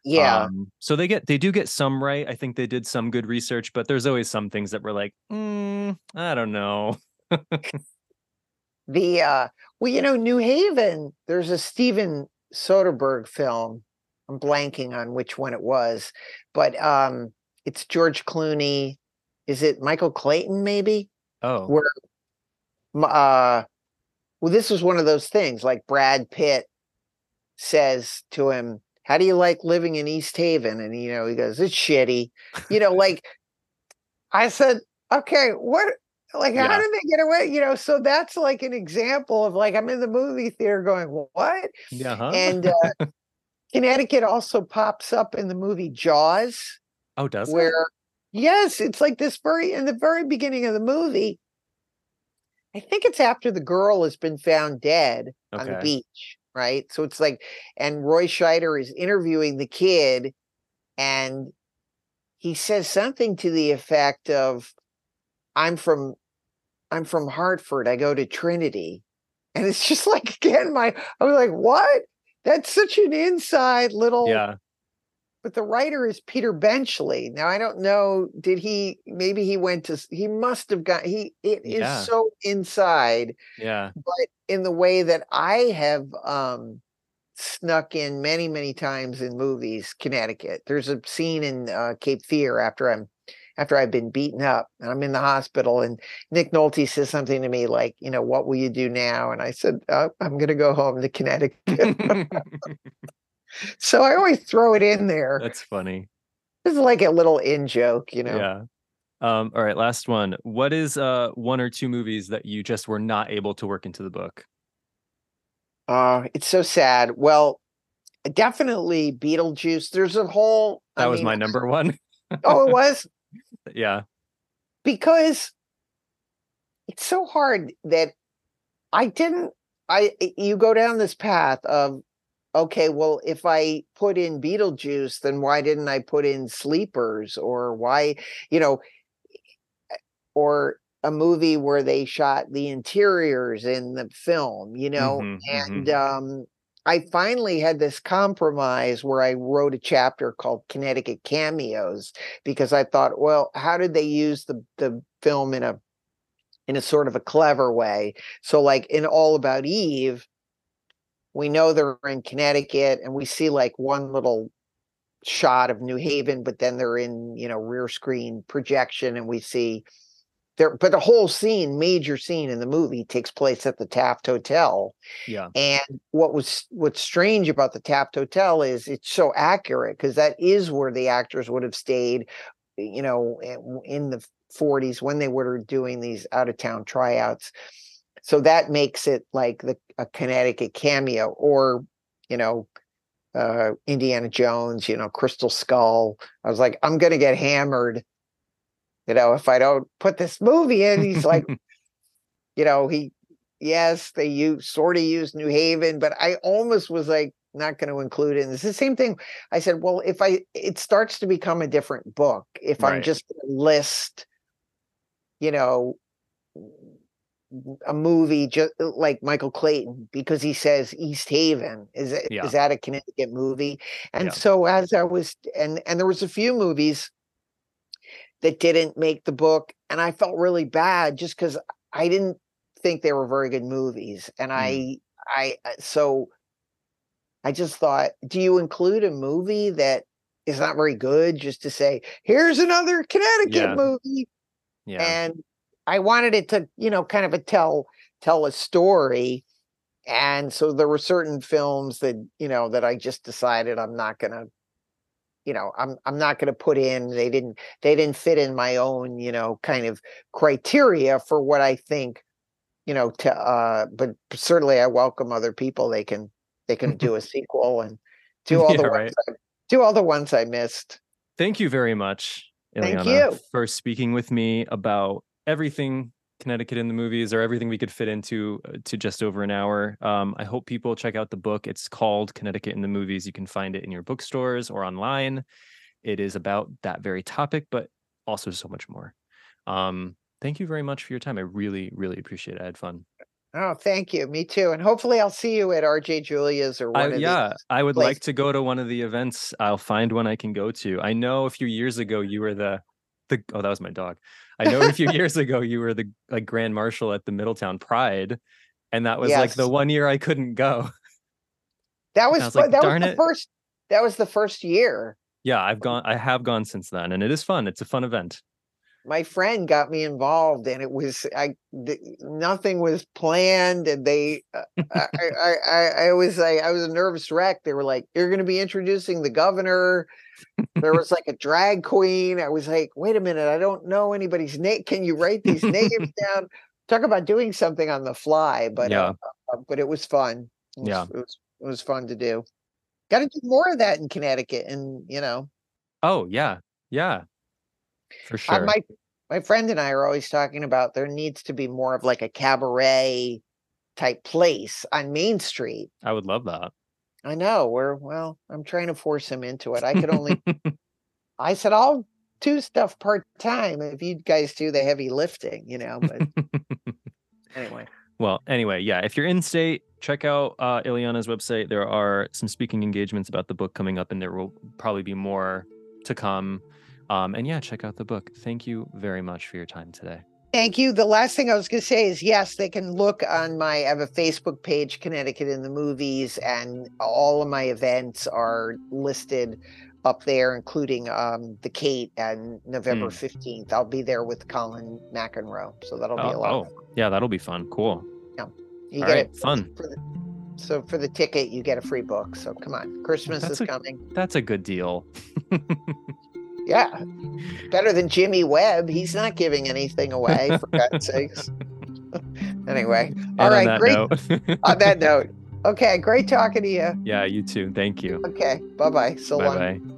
Yeah. Um, so they get they do get some right. I think they did some good research, but there's always some things that were like, mm, I don't know. [laughs] The uh well, you know, New Haven, there's a Steven Soderbergh film. I'm blanking on which one it was, but um it's George Clooney. Is it Michael Clayton maybe? Oh, Where uh well this was one of those things like Brad Pitt says to him, How do you like living in East Haven? And you know, he goes, It's shitty. You know, like I said, okay, what like how did they get away? You know, so that's like an example of like I'm in the movie theater going, what? yeah, huh? And uh, [laughs] Connecticut also pops up in the movie Jaws, oh, does it? where yes, it's like this very in the very beginning of the movie. I think it's after the girl has been found dead on the beach, right? So it's like, and Roy Scheider is interviewing the kid, and he says something to the effect of, "I'm from, I'm from Hartford. I go to Trinity," and it's just [laughs] like again, my I was like, "What? That's such an inside little." Yeah, But the writer is Peter Benchley. Now I don't know. Did he? Maybe he went to. He must have got. He. It is Yeah. so inside yeah, but in the way that I have um snuck in many, many times in movies, Connecticut. There's a scene in uh, Cape Fear after I'm after I've been beaten up and I'm in the hospital and Nick Nolte says something to me like, you know, what will you do now? And I said, uh, I'm going to go home to Connecticut. [laughs] [laughs] so I always throw it in there. that's funny. It's like a little in joke, you know. Yeah. Um, all right, last one. What is uh one or two movies that you just were not able to work into the book? Uh, it's so sad. Well, definitely Beetlejuice. There's a whole That I was mean, my number one. oh, it [laughs] was yeah. because it's so hard that I didn't I you go down this path of okay, well, if I put in Beetlejuice, then why didn't I put in Sleepers or why, you know, or a movie where they shot the interiors in the film, you know, Mhm, and mhm. um I finally had this compromise where I wrote a chapter called Connecticut Cameos because I thought, well, how did they use the the film in a in a sort of a clever way? So like in All About Eve, we know they're in Connecticut and we see like one little shot of New Haven, but then they're in, you know, rear screen projection and we see there, but the whole scene, major scene in the movie takes place at the Taft Hotel. Yeah. And what was what's strange about the Taft Hotel is it's so accurate because that is where the actors would have stayed, you know, in- in the 40s when they were doing these out of town tryouts. So that makes it like the a Connecticut cameo or, you know, uh Indiana Jones, you know, Crystal Skull. I was like, I'm gonna get hammered, you know, if I don't put this movie in. He's like, [laughs] you know, he yes, they use sort of use New Haven, but I almost was like not going to include it. And it's the same thing. I said, well, if I it starts to become a different book if I'm just list, you know, a movie just like Michael Clayton because he says East Haven is it Yeah. is that a Connecticut movie? And Yeah. so as I was and and there was a few movies that didn't make the book and I felt really bad just cuz I didn't think they were very good movies and I I uh, so I just thought do you include a movie that is not very good just to say here's another Connecticut Yeah. movie Yeah. and I wanted it to, you know, kind of a tell tell a story. And so there were certain films that, you know, that I just decided I'm not gonna, you know, I'm I'm not gonna put in. They didn't they didn't fit in my own, you know, kind of criteria for what I think, you know, to uh but certainly I welcome other people. They can they can [laughs] do a sequel and [laughs] do all the Yeah, ones I, do all the ones I missed. Thank you very much, Thank you. for speaking with me about everything Connecticut in the movies or everything we could fit into uh, to just over an hour. Um, I hope people check out the book. It's called Connecticut in the Movies. You can find it in your bookstores or online. It is about that very topic, but also so much more. Um, thank you very much for your time. I really, really appreciate it. I had fun. Oh, thank you. Me too. And hopefully I'll see you at RJ Julia's or one I, yeah. I would like to go to one of the events. I'll find one I can go to. I know a few years ago you were the the oh that was my dog. I know a few [laughs] years ago you were the like grand marshal at the Middletown Pride, and that was like the one year I couldn't go. That was, was like, that was the it." first that was the first year. Yeah, I've gone. I have gone since then, and it is fun. It's a fun event. My friend got me involved and it was I th- nothing was planned and they uh, I, I I I was like I was a nervous wreck. They were like, You're gonna be introducing the governor. There [laughs] was like a drag queen. I was like, wait a minute, I don't know anybody's name. Can you write these names [laughs] down? Talk about doing something on the fly, but Yeah. uh, uh, but it was fun. It was, Yeah. it was it was fun to do. Got to do more of that in Connecticut, and you know, Oh yeah, yeah, for uh, sure. my my friend and I are always talking about there needs to be more of like a cabaret type place on Main Street. I would love that. I know we're well. I'm trying to force him into it. I could only. [laughs] I said I'll do stuff part time if you guys do the heavy lifting, you know. But [laughs] anyway, Well, anyway, yeah, if you're in state, check out uh, Illeana's website. There are some speaking engagements about the book coming up, and there will probably be more to come. Um, and yeah, check out the book. Thank you very much for your time today. Thank you. The last thing I was going to say is yes, they can look on my. I have a Facebook page, Connecticut in the Movies, and all of my events are listed up there, including um, the Kate and November Mm. fifteenth. I'll be there with Colin McEnroe, so that'll be a Oh, lot. oh, yeah, that'll be fun. Cool. Yeah, you All get right, it fun. for the, so for the ticket, you get a free book. So come on, Christmas That's is a- coming. That's a good deal. [laughs] Yeah, better than Jimmy Webb. He's not giving anything away for [laughs] God's sakes. [laughs] anyway, And all on great. [laughs] On that note, okay, great talking to you. yeah, you too. Thank you. Okay, bye bye. So Bye long. bye.